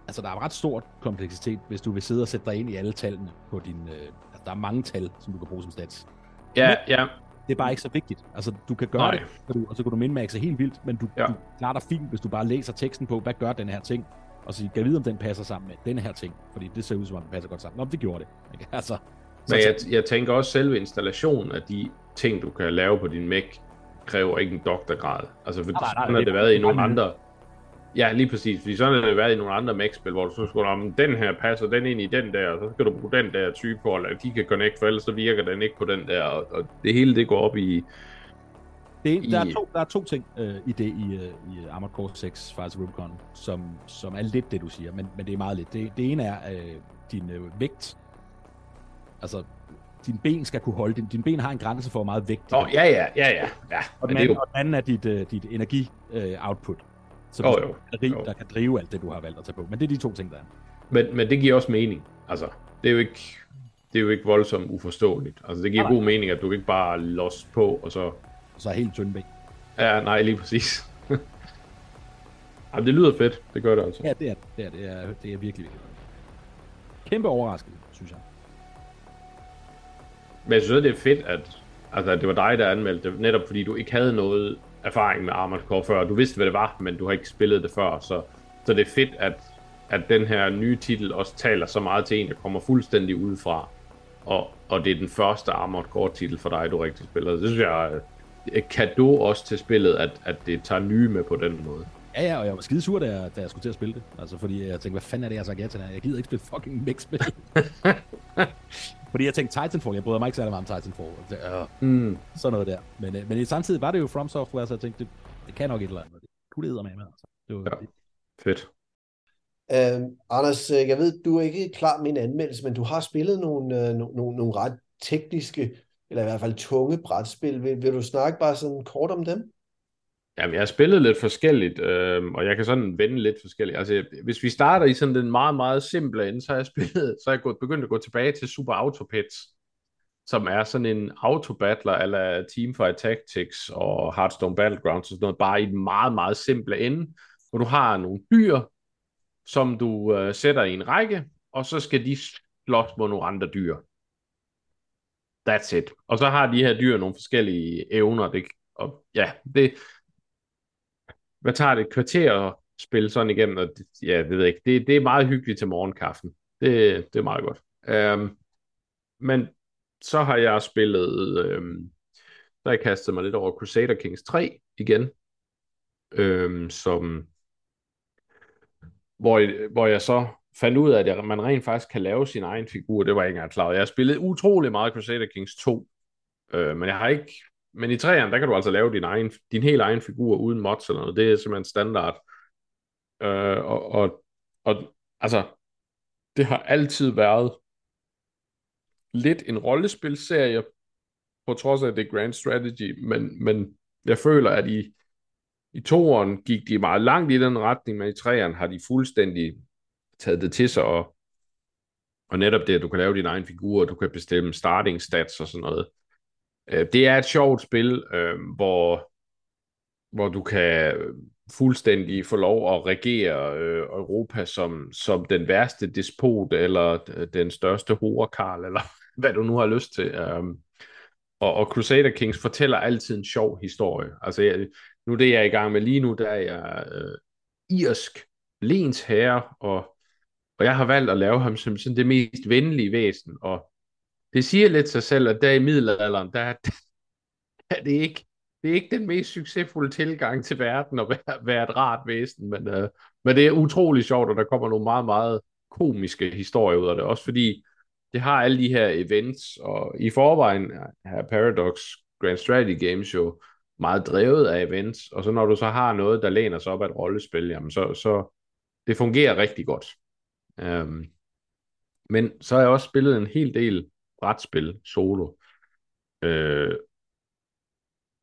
[SPEAKER 3] altså der er ret stort kompleksitet, hvis du vil sidde og sætte dig ind i alle tallene på din... Øh, altså, der er mange tal, som du kan bruge som stats.
[SPEAKER 2] Ja, men, ja.
[SPEAKER 3] Det er bare ikke så vigtigt. Altså, du kan gøre Nej. det, du, og så kan du mindmaxe helt vildt, men du, ja. du klarer dig fint, hvis du bare læser teksten på, hvad gør den her ting, og så kan vide, om den passer sammen med den her ting, fordi det ser ud som om, den passer godt sammen. Nå, det gjorde det. Ikke? Altså,
[SPEAKER 2] men jeg, jeg tænker også, selve installationen af de ting, du kan lave på din Mac, kræver ikke en doktorgrad. Altså, for nej, nej, sådan har det været i nogle andre... Ja, lige præcis. Fordi sådan har det været i nogle andre Mac-spil, hvor du så skulle om den her passer den ind i den der, og så skal du bruge den der type, eller de kan connect, for ellers så virker den ikke på den der, og, og det hele det går op i...
[SPEAKER 3] Det, der, er to, der er to ting øh, i det i, øh, i Armored Core 6 Fires Rubicon, som, som er lidt det, du siger, men, men det er meget lidt. Det, det ene er øh, din øh, vægt. Altså, din ben skal kunne holde. Din, din ben har en grænse for, hvor meget vægt
[SPEAKER 2] Åh, oh, ja, ja, ja, ja. ja.
[SPEAKER 3] Og, den anden, jo... og den anden er dit, uh, dit energi-output. Uh, så oh, jo. Batteri, jo. der kan drive alt det, du har valgt at tage på. Men det er de to ting, der er.
[SPEAKER 2] Men, men det giver også mening. Altså, det er jo ikke, det er jo ikke voldsomt uforståeligt. Altså, det giver nej, god nej. mening, at du ikke bare lås på, og så...
[SPEAKER 3] Og så er helt tynde ben.
[SPEAKER 2] Ja, nej, lige præcis. Jamen, det lyder fedt. Det gør det altså.
[SPEAKER 3] Ja, det er det. Er, det, er, det er virkelig, virkelig. Kæmpe overraskelse.
[SPEAKER 2] Men jeg synes, det er fedt, at altså, det var dig, der anmeldte det, netop fordi du ikke havde noget erfaring med Armored Core før. Du vidste, hvad det var, men du har ikke spillet det før, så, så det er fedt, at, at den her nye titel også taler så meget til en, der kommer fuldstændig udefra. Og, og det er den første Armored Core titel for dig, du rigtig spiller. Det synes jeg er et kado også til spillet, at, at det tager nye med på den måde.
[SPEAKER 3] Ja, ja, og jeg var skide sur, da jeg, da jeg skulle til at spille det. Altså, fordi jeg tænkte, hvad fanden er det, jeg har sagt ja til? Jeg gider ikke spille fucking mix-spil. Fordi jeg tænkte Titanfall, jeg bryder mig ikke særlig meget om Titanfall. Det, øh, mm. Sådan noget der. Men, øh, men i samtidig var det jo From Software, så jeg tænkte, det, det kan nok et eller andet. Det kunne det med, altså. Det var,
[SPEAKER 2] ja. Fedt.
[SPEAKER 1] Uh, Anders, jeg ved, du er ikke klar med en anmeldelse, men du har spillet nogle, uh, nogle, nogle ret tekniske, eller i hvert fald tunge brætspil. Vil, vil du snakke bare sådan kort om dem?
[SPEAKER 2] Jamen, jeg har spillet lidt forskelligt, øh, og jeg kan sådan vende lidt forskelligt. Altså, hvis vi starter i sådan den meget, meget simple ende, så har jeg spillet, så har jeg gået, begyndt at gå tilbage til Super Autopets, som er sådan en autobattler eller Teamfight Tactics og Hearthstone Battlegrounds og sådan noget, bare i den meget, meget simple ende, hvor du har nogle dyr, som du øh, sætter i en række, og så skal de slås mod nogle andre dyr. That's it. Og så har de her dyr nogle forskellige evner. Det, og ja, det, hvad tager det, et kvarter at spille sådan igennem, og det, ja, det ved jeg ikke, det, det er meget hyggeligt til morgenkaffen. Det, det er meget godt. Um, men så har jeg spillet, øhm, um, der har jeg kastet mig lidt over Crusader Kings 3 igen, um, som, hvor, hvor jeg så fandt ud af, at man rent faktisk kan lave sin egen figur. Det var jeg ikke engang klar Jeg har spillet utrolig meget Crusader Kings 2, øh, men jeg har ikke men i træerne, der kan du altså lave din, egen, din helt egen figur uden mods eller noget. Det er simpelthen standard. Øh, og, og, og altså, det har altid været lidt en rollespilserie, på trods af, at det er Grand Strategy, men, men jeg føler, at i, i toeren gik de meget langt i den retning, men i træerne har de fuldstændig taget det til sig, og, og netop det, at du kan lave din egen figur, og du kan bestemme starting stats og sådan noget. Øh, det er et sjovt spil, øh, hvor, hvor du kan fuldstændig få lov at regere øh, Europa som, som den værste despot, eller øh, den største horekarl, eller hvad du nu har lyst til. Øh, og, og Crusader Kings fortæller altid en sjov historie. Altså, jeg, nu det, jeg er i gang med lige nu, der er jeg øh, irsk lens herre, og, og jeg har valgt at lave ham som sådan det mest venlige væsen, og det siger lidt sig selv, at der i middelalderen, der, er det ikke, det er ikke den mest succesfulde tilgang til verden at være, være et rart væsen, men, uh, men det er utrolig sjovt, og der kommer nogle meget, meget komiske historier ud af det, også fordi det har alle de her events, og i forvejen er Paradox Grand Strategy Games jo meget drevet af events, og så når du så har noget, der læner sig op af et rollespil, jamen så, så det fungerer rigtig godt. Um, men så har jeg også spillet en hel del brætspil solo. Øh,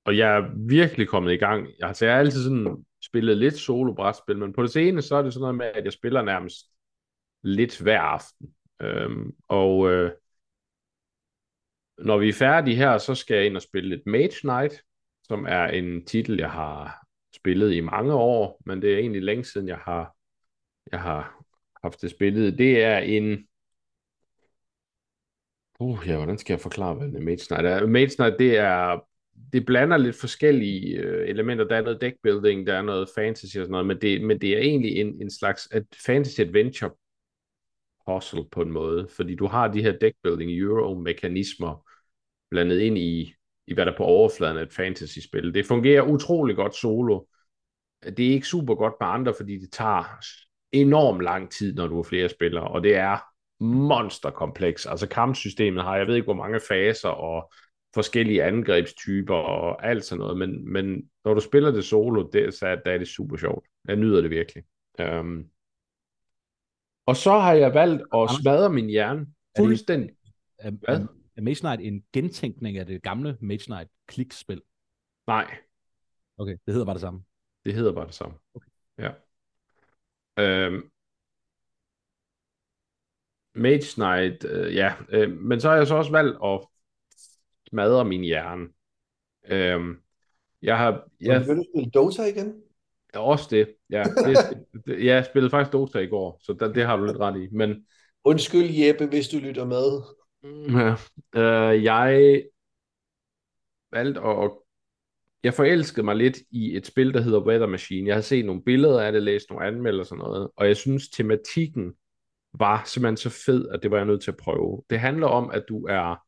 [SPEAKER 2] og jeg er virkelig kommet i gang. Altså, jeg har altid sådan spillet lidt solo brætspil, men på det seneste, så er det sådan noget med, at jeg spiller nærmest lidt hver aften. Øhm, og øh, når vi er færdige her, så skal jeg ind og spille lidt Mage Knight, som er en titel, jeg har spillet i mange år, men det er egentlig længe siden, jeg har, jeg har haft det spillet. Det er en Uh, ja, hvordan skal jeg forklare, hvad en Mage Knight er? Mage Knight, det er, det blander lidt forskellige øh, elementer. Der er noget deckbuilding, der er noget fantasy og sådan noget, men det, men det er egentlig en, en slags et fantasy adventure puzzle på en måde, fordi du har de her deckbuilding euro-mekanismer blandet ind i, i hvad der på overfladen er et fantasy-spil. Det fungerer utrolig godt solo. Det er ikke super godt med andre, fordi det tager enormt lang tid, når du er flere spillere, og det er monsterkompleks. Altså kampsystemet har, jeg ved ikke hvor mange faser og forskellige angrebstyper og alt sådan noget, men, men når du spiller det solo, det, så der er det super sjovt. Jeg nyder det virkelig. Um, og så har jeg valgt at smadre min hjerne fuldstændig.
[SPEAKER 3] Er, er, er Mage Knight en gentænkning af det gamle Mage Knight klikspil?
[SPEAKER 2] Nej.
[SPEAKER 3] Okay, det hedder bare det samme.
[SPEAKER 2] Det hedder bare det samme. Okay. Ja. Um, Mage Knight, øh, ja. Øh, men så har jeg så også valgt at smadre min hjerne. Øh, jeg har... Jeg,
[SPEAKER 1] vil du spille Dota igen?
[SPEAKER 2] Også det, ja. Det, det, jeg spillede faktisk Dota i går, så det, det har du lidt ret i. Men,
[SPEAKER 1] Undskyld Jeppe, hvis du lytter med.
[SPEAKER 2] Ja, øh, jeg valgte at... Jeg forelskede mig lidt i et spil, der hedder Weather Machine. Jeg har set nogle billeder af det, læst nogle anmeldelser og sådan noget, og jeg synes, tematikken var simpelthen så fed, at det var jeg nødt til at prøve. Det handler om, at du er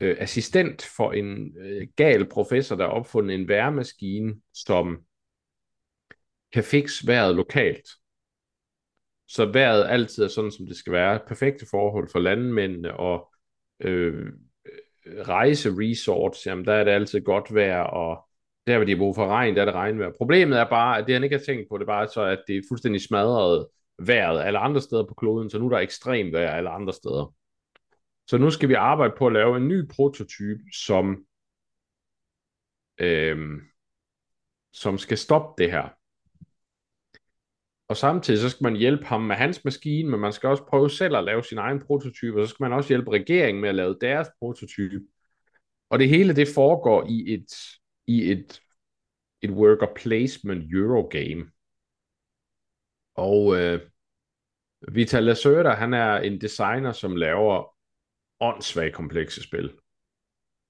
[SPEAKER 2] øh, assistent for en øh, gal professor, der har opfundet en værmaskine, som kan fikse vejret lokalt. Så vejret altid er sådan, som det skal være. Perfekte forhold for landmændene og øh, øh, rejseresorts, jamen der er det altid godt vejr, og der hvor de har brug for regn, der er det regnvejr. Problemet er bare, at det han ikke har tænkt på, det er bare så, at det er fuldstændig smadret vejret alle andre steder på kloden, så nu er der ekstrem vejr alle andre steder. Så nu skal vi arbejde på at lave en ny prototype, som, øhm, som skal stoppe det her. Og samtidig så skal man hjælpe ham med hans maskine, men man skal også prøve selv at lave sin egen prototype, og så skal man også hjælpe regeringen med at lave deres prototype. Og det hele det foregår i et, i et, et worker placement Eurogame. Og øh, Vital Lacerda, han er en designer, som laver åndssvagt komplekse spil.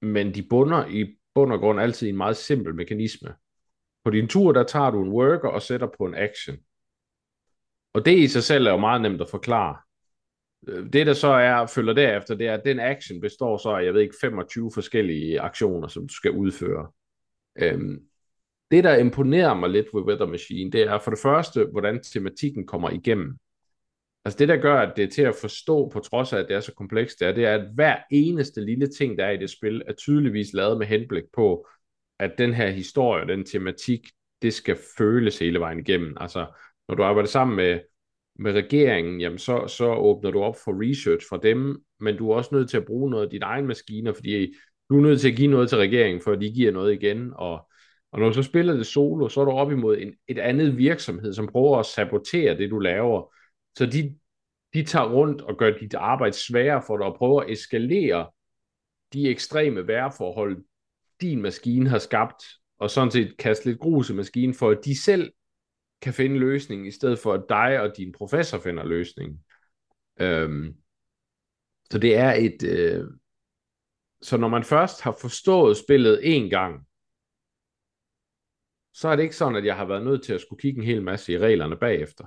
[SPEAKER 2] Men de bunder i bund og grund altid i en meget simpel mekanisme. På din tur, der tager du en worker og sætter på en action. Og det i sig selv er jo meget nemt at forklare. Øh, det der så er, følger derefter, det er, at den action består så af, jeg ved ikke, 25 forskellige aktioner, som du skal udføre. Øhm, det, der imponerer mig lidt ved Weather Machine, det er for det første, hvordan tematikken kommer igennem. Altså det, der gør, at det er til at forstå, på trods af, at det er så komplekst, det er, det er, at hver eneste lille ting, der er i det spil, er tydeligvis lavet med henblik på, at den her historie, den tematik, det skal føles hele vejen igennem. Altså, når du arbejder sammen med, med regeringen, jamen så, så åbner du op for research fra dem, men du er også nødt til at bruge noget af dine egne maskiner, fordi du er nødt til at give noget til regeringen, for de giver noget igen, og, og når du så spiller det solo, så er du op imod en, et andet virksomhed, som prøver at sabotere det, du laver, så de, de tager rundt og gør dit arbejde sværere for dig, og prøver at eskalere de ekstreme vejrforhold, din maskine har skabt, og sådan set kaste lidt grus i maskinen, for at de selv kan finde løsningen, i stedet for at dig og din professor finder løsningen. Øhm, så det er et... Øh, så når man først har forstået spillet en gang, så er det ikke sådan, at jeg har været nødt til at skulle kigge en hel masse i reglerne bagefter.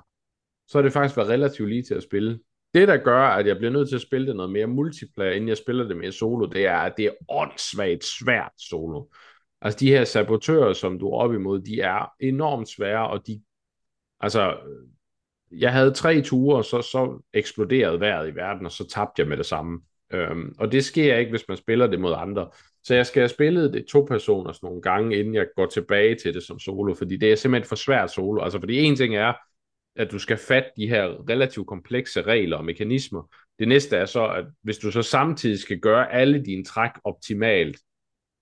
[SPEAKER 2] Så har det faktisk været relativt lige til at spille. Det, der gør, at jeg bliver nødt til at spille det noget mere multiplayer, inden jeg spiller det mere solo, det er, at det er åndssvagt svært solo. Altså de her sabotører, som du er op imod, de er enormt svære, og de Altså, jeg havde tre ture, og så, så eksploderede vejret i verden, og så tabte jeg med det samme. Øhm, og det sker ikke, hvis man spiller det mod andre. Så jeg skal have spillet det to personer nogle gange, inden jeg går tilbage til det som solo, fordi det er simpelthen for svært solo. Altså, fordi en ting er, at du skal fatte de her relativt komplekse regler og mekanismer. Det næste er så, at hvis du så samtidig skal gøre alle dine træk optimalt,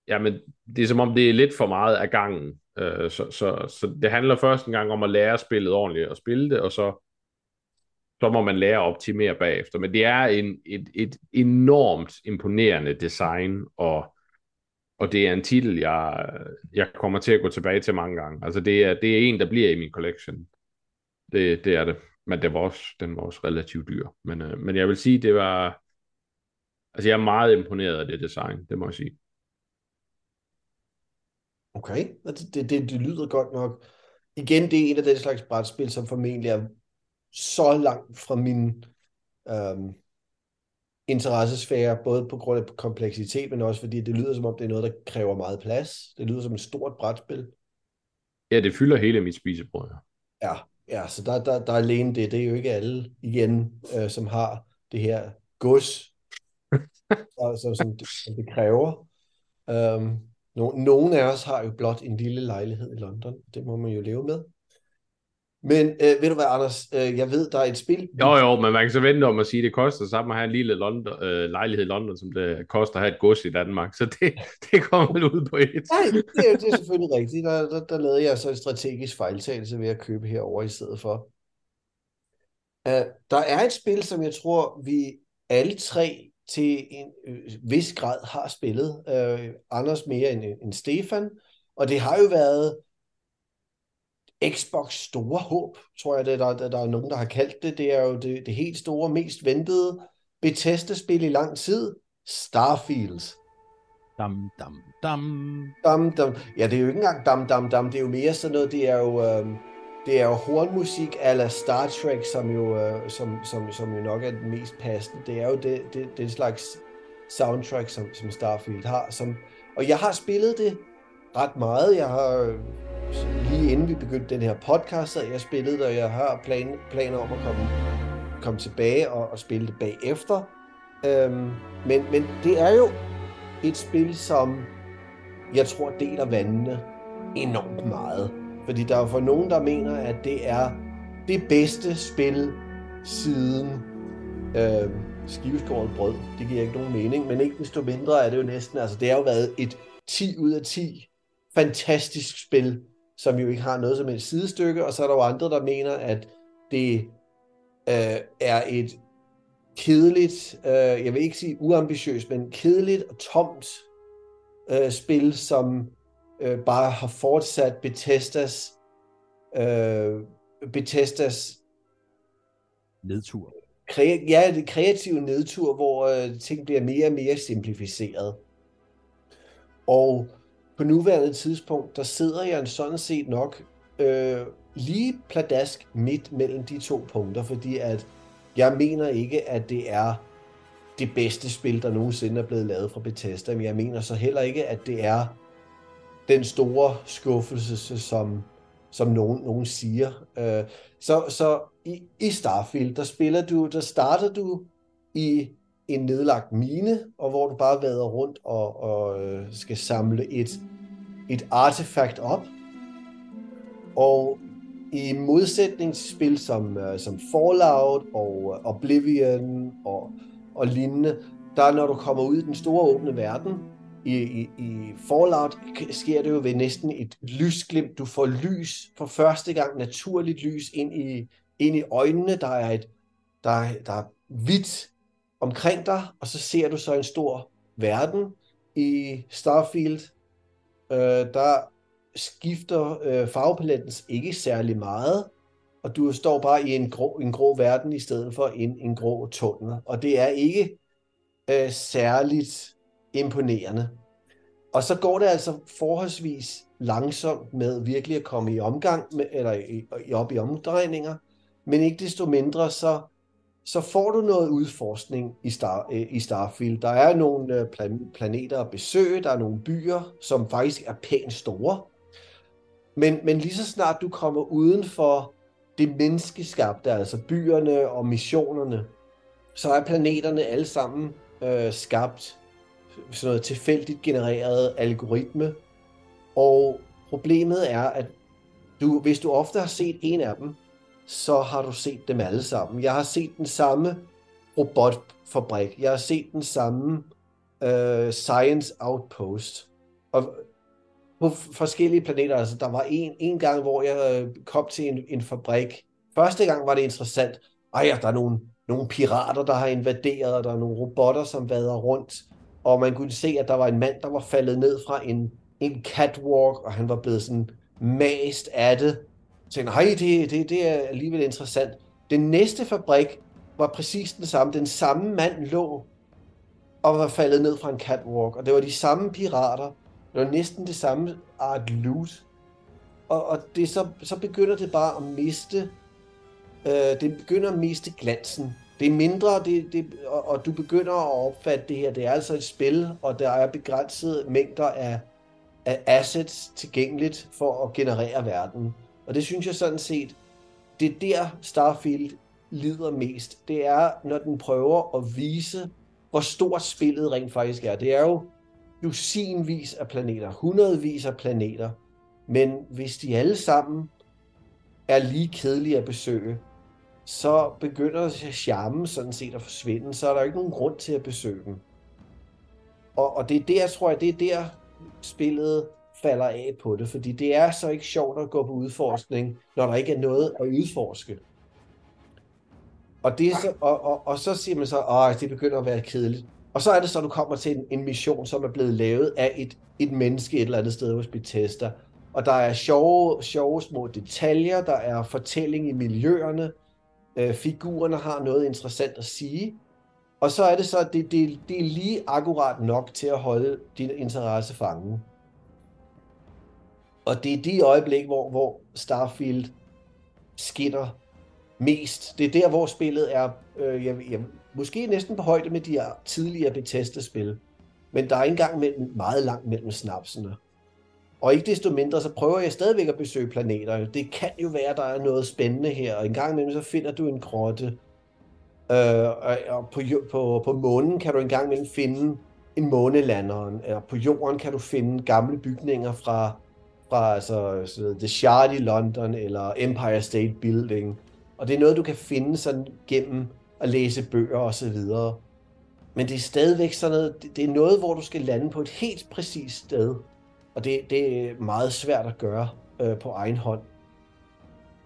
[SPEAKER 2] jamen, det er som om, det er lidt for meget af gangen. Øh, så, så, så det handler først en gang om at lære spillet ordentligt og spille det, og så, så må man lære at optimere bagefter. Men det er en, et, et enormt imponerende design, og, og det er en titel, jeg, jeg kommer til at gå tilbage til mange gange. Altså det er, det er en, der bliver i min collection. Det, det er det. Men det var også, den var også relativt dyr. Men, øh, men jeg vil sige, det var... Altså jeg er meget imponeret af det design, det må jeg sige.
[SPEAKER 1] Okay, det, det, det, det lyder godt nok. Igen, det er en af den slags brætspil, som formentlig er så langt fra min øhm, interessesfære, både på grund af kompleksitet, men også fordi det lyder som om, det er noget, der kræver meget plads. Det lyder som et stort brætspil.
[SPEAKER 2] Ja, det fylder hele mit spisebord.
[SPEAKER 1] Ja, ja så der, der, der er alene det. Det er jo ikke alle, igen, øh, som har det her gods, altså, som, det, som det kræver. Um, No, nogle af os har jo blot en lille lejlighed i London. Det må man jo leve med. Men øh, ved du hvad, Anders? Øh, jeg ved, der er et spil...
[SPEAKER 2] Jo, jo, men man kan så vente om at sige, at det koster samme at have en lille London, øh, lejlighed i London, som det koster at have et gods i Danmark. Så det, det kommer vel ud på et.
[SPEAKER 1] Nej, det er, det er selvfølgelig rigtigt. Der, der, der lavede jeg så en strategisk fejltagelse ved at købe herover i stedet for. Uh, der er et spil, som jeg tror, vi alle tre til en øh, vis grad har spillet. Øh, Anders mere end, end Stefan. Og det har jo været Xbox store håb, tror jeg, det, der, der, der er nogen, der har kaldt det. Det er jo det, det helt store, mest ventede Bethesda-spil i lang tid. Starfields.
[SPEAKER 3] Dam, dam, dam.
[SPEAKER 1] Dam, dam. Ja, det er jo ikke engang dam, dam, dam. Det er jo mere sådan noget, det er jo... Øh, det er jo hornmusik ala Star Trek, som jo, øh, som, som, som jo nok er den mest passende. Det er jo det, det, det slags soundtrack, som, som Starfield har. Som, og jeg har spillet det ret meget. Jeg har lige inden vi begyndte den her podcast, så jeg spillet og jeg har plan, planer om at komme, komme tilbage og, og spille det bagefter. Øhm, men, men det er jo et spil, som jeg tror deler vandene enormt meget. Fordi der er for nogen, der mener, at det er det bedste spil siden øh, skiveskåret brød. Det giver ikke nogen mening, men ikke desto mindre er det jo næsten, altså det har jo været et 10 ud af 10 fantastisk spil, som jo ikke har noget som et sidestykke, og så er der jo andre, der mener, at det øh, er et kedeligt, øh, jeg vil ikke sige uambitiøst, men kedeligt og tomt øh, spil, som øh, bare har fortsat Bethesdas øh, Bethesdas
[SPEAKER 3] nedtur.
[SPEAKER 1] Kre- ja, det kreative nedtur, hvor øh, ting bliver mere og mere simplificeret. Og på nuværende tidspunkt, der sidder jeg sådan set nok øh, lige pladask midt mellem de to punkter, fordi at jeg mener ikke, at det er det bedste spil, der nogensinde er blevet lavet fra Bethesda, men jeg mener så heller ikke, at det er den store skuffelse, som, som nogen, nogen siger. Øh, så så i, i Starfield, der spiller du, der starter du i en nedlagt mine, og hvor du bare vader rundt og, og øh, skal samle et, et artefakt op. Og i modsætning til spil som, øh, som Fallout og øh, Oblivion og, og lignende, der når du kommer ud i den store åbne verden, i, i, i Fallout sker det jo ved næsten et lysglimt. Du får lys for første gang, naturligt lys ind i, ind i øjnene. Der er, et, der, er, der er hvidt omkring dig, og så ser du så en stor verden i Starfield. Øh, der skifter øh, farvepaletten ikke særlig meget, og du står bare i en grå, en grå verden i stedet for en, en grå tunnel. Og det er ikke øh, særligt imponerende. Og så går det altså forholdsvis langsomt med virkelig at komme i omgang, med, eller i, i, op i omdrejninger, men ikke desto mindre, så, så får du noget udforskning i, Star, øh, i Starfield. Der er nogle øh, plan, planeter at besøge, der er nogle byer, som faktisk er pænt store, men, men lige så snart du kommer uden for det menneskeskabte, altså byerne og missionerne, så er planeterne alle sammen øh, skabt sådan noget tilfældigt genereret algoritme. Og problemet er, at du, hvis du ofte har set en af dem, så har du set dem alle sammen. Jeg har set den samme robotfabrik. Jeg har set den samme øh, science outpost. Og på forskellige planeter. Altså, der var en, en gang, hvor jeg øh, kom til en, en fabrik. Første gang var det interessant. Ej, der er nogle, nogle pirater, der har invaderet, og der er nogle robotter, som vader rundt og man kunne se, at der var en mand, der var faldet ned fra en, en catwalk, og han var blevet sådan mast af det. Tænkte, hej, det, det, det er alligevel interessant. Den næste fabrik var præcis den samme. Den samme mand lå og var faldet ned fra en catwalk, og det var de samme pirater. Det var næsten det samme art loot. Og, og det så, så begynder det bare at miste, øh, det begynder at miste glansen det er mindre, det, det, og, og du begynder at opfatte det her, det er altså et spil, og der er begrænsede mængder af, af assets tilgængeligt for at generere verden. Og det synes jeg sådan set, det er der Starfield lider mest. Det er, når den prøver at vise, hvor stort spillet rent faktisk er. Det er jo dusinvis af planeter, hundredvis af planeter, men hvis de alle sammen er lige kedelige at besøge, så begynder charmen sådan set at forsvinde, så er der ikke nogen grund til at besøge dem. Og, og det er der, tror jeg, det er der spillet falder af på det, fordi det er så ikke sjovt at gå på udforskning, når der ikke er noget at udforske. Og, det er så, og, og, og så siger man så, at det begynder at være kedeligt. Og så er det så, at du kommer til en, en mission, som er blevet lavet af et, et menneske et eller andet sted hos Bethesda. Og der er sjove, sjove små detaljer, der er fortælling i miljøerne, øh, figurerne har noget interessant at sige, og så er det så, at det, det, det er lige akkurat nok til at holde din interesse fangen. Og det er de øjeblik, hvor, hvor Starfield skinner mest. Det er der, hvor spillet er øh, jeg, jeg, måske næsten på højde med de her tidligere Bethesda-spil. Men der er engang mellem, meget langt mellem snapsene. Og ikke desto mindre, så prøver jeg stadigvæk at besøge planeter. Det kan jo være, der er noget spændende her, og en gang imellem så finder du en grotte. Øh, og på, på, på månen kan du en gang imellem finde en månelanderen. Eller på jorden kan du finde gamle bygninger fra, fra altså, The Shard i London, eller Empire State Building. Og det er noget, du kan finde sådan gennem at læse bøger og så videre. Men det er stadigvæk sådan noget, det er noget, hvor du skal lande på et helt præcist sted. Og det, det er meget svært at gøre øh, på egen hånd.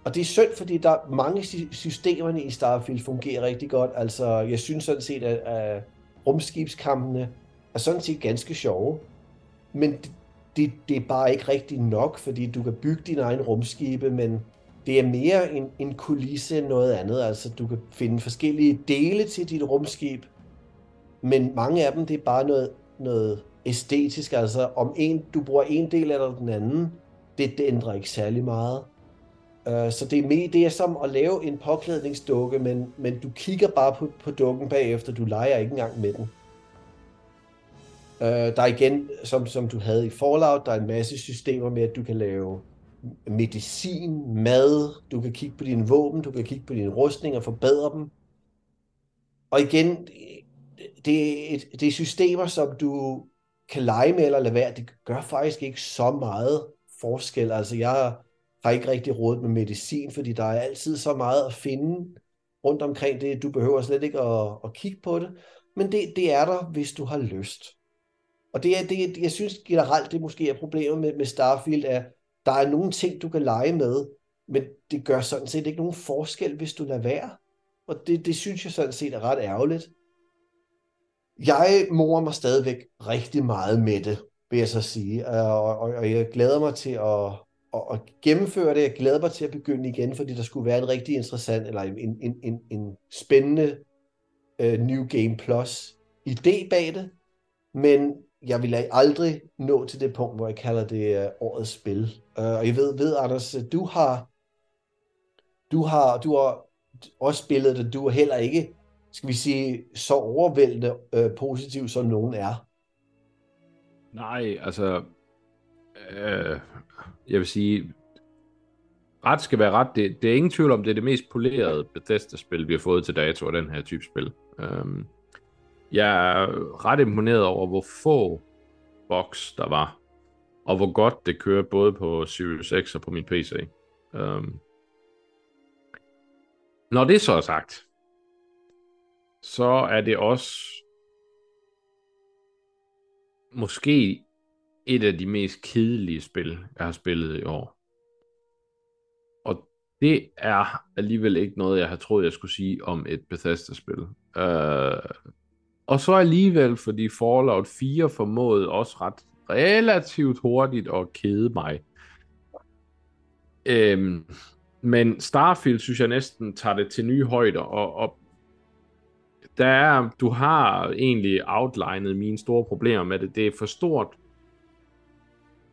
[SPEAKER 1] Og det er synd, fordi der er mange systemerne i Starfield fungerer rigtig godt. Altså, jeg synes sådan set, at, at rumskibskampene er sådan set ganske sjove. Men det, det, det er bare ikke rigtigt nok, fordi du kan bygge din egen rumskibe, men det er mere en, en kulisse end noget andet. Altså, du kan finde forskellige dele til dit rumskib, men mange af dem, det er bare noget, noget æstetisk. Altså, om en, du bruger en del eller den anden, det, det ændrer ikke særlig meget. Uh, så det er, mere, det er som at lave en påklædningsdukke, men, men du kigger bare på, på dukken bagefter, du leger ikke engang med den. Uh, der er igen, som, som du havde i Fallout, der er en masse systemer med, at du kan lave medicin, mad, du kan kigge på dine våben, du kan kigge på dine rustninger og forbedre dem. Og igen, det er, det er systemer, som du kan lege med eller lade være. Det gør faktisk ikke så meget forskel. Altså jeg har ikke rigtig råd med medicin, fordi der er altid så meget at finde rundt omkring det. Du behøver slet ikke at, at kigge på det. Men det, det er der, hvis du har lyst. Og det er, det, jeg synes generelt, det måske er problemet med, med Starfield, at der er nogle ting, du kan lege med, men det gør sådan set ikke nogen forskel, hvis du lader være. Og det, det synes jeg sådan set er ret ærgerligt. Jeg morer mig stadigvæk rigtig meget med det, vil jeg så sige. Øh, og, og, og jeg glæder mig til at, at, at gennemføre det. Jeg glæder mig til at begynde igen, fordi der skulle være en rigtig interessant, eller en, en, en, en spændende uh, New Game Plus idé bag det. Men jeg vil aldrig nå til det punkt, hvor jeg kalder det uh, årets spil. Uh, og jeg ved, ved, Anders, øh, du har, du har, du har også spillet det, du er heller ikke, skal vi sige, så overvældende uh, positiv, som nogen er.
[SPEAKER 2] Nej, altså, øh, jeg vil sige, ret skal være ret. Det, det er ingen tvivl om, det er det mest polerede Bethesda-spil, vi har fået til dato af den her type spil. Um, jeg er ret imponeret over, hvor få box der var, og hvor godt det kører både på Series X og på min PC. Um, øhm. når det så er sagt, så er det også måske et af de mest kedelige spil, jeg har spillet i år. Og det er alligevel ikke noget, jeg har troet, jeg skulle sige om et Bethesda-spil. Uh, og så alligevel, fordi Fallout 4 formåede også ret relativt hurtigt at kede mig. Øhm, men Starfield synes jeg næsten tager det til nye højder, og, og der er, du har egentlig outlinet mine store problemer med det. Det er for stort.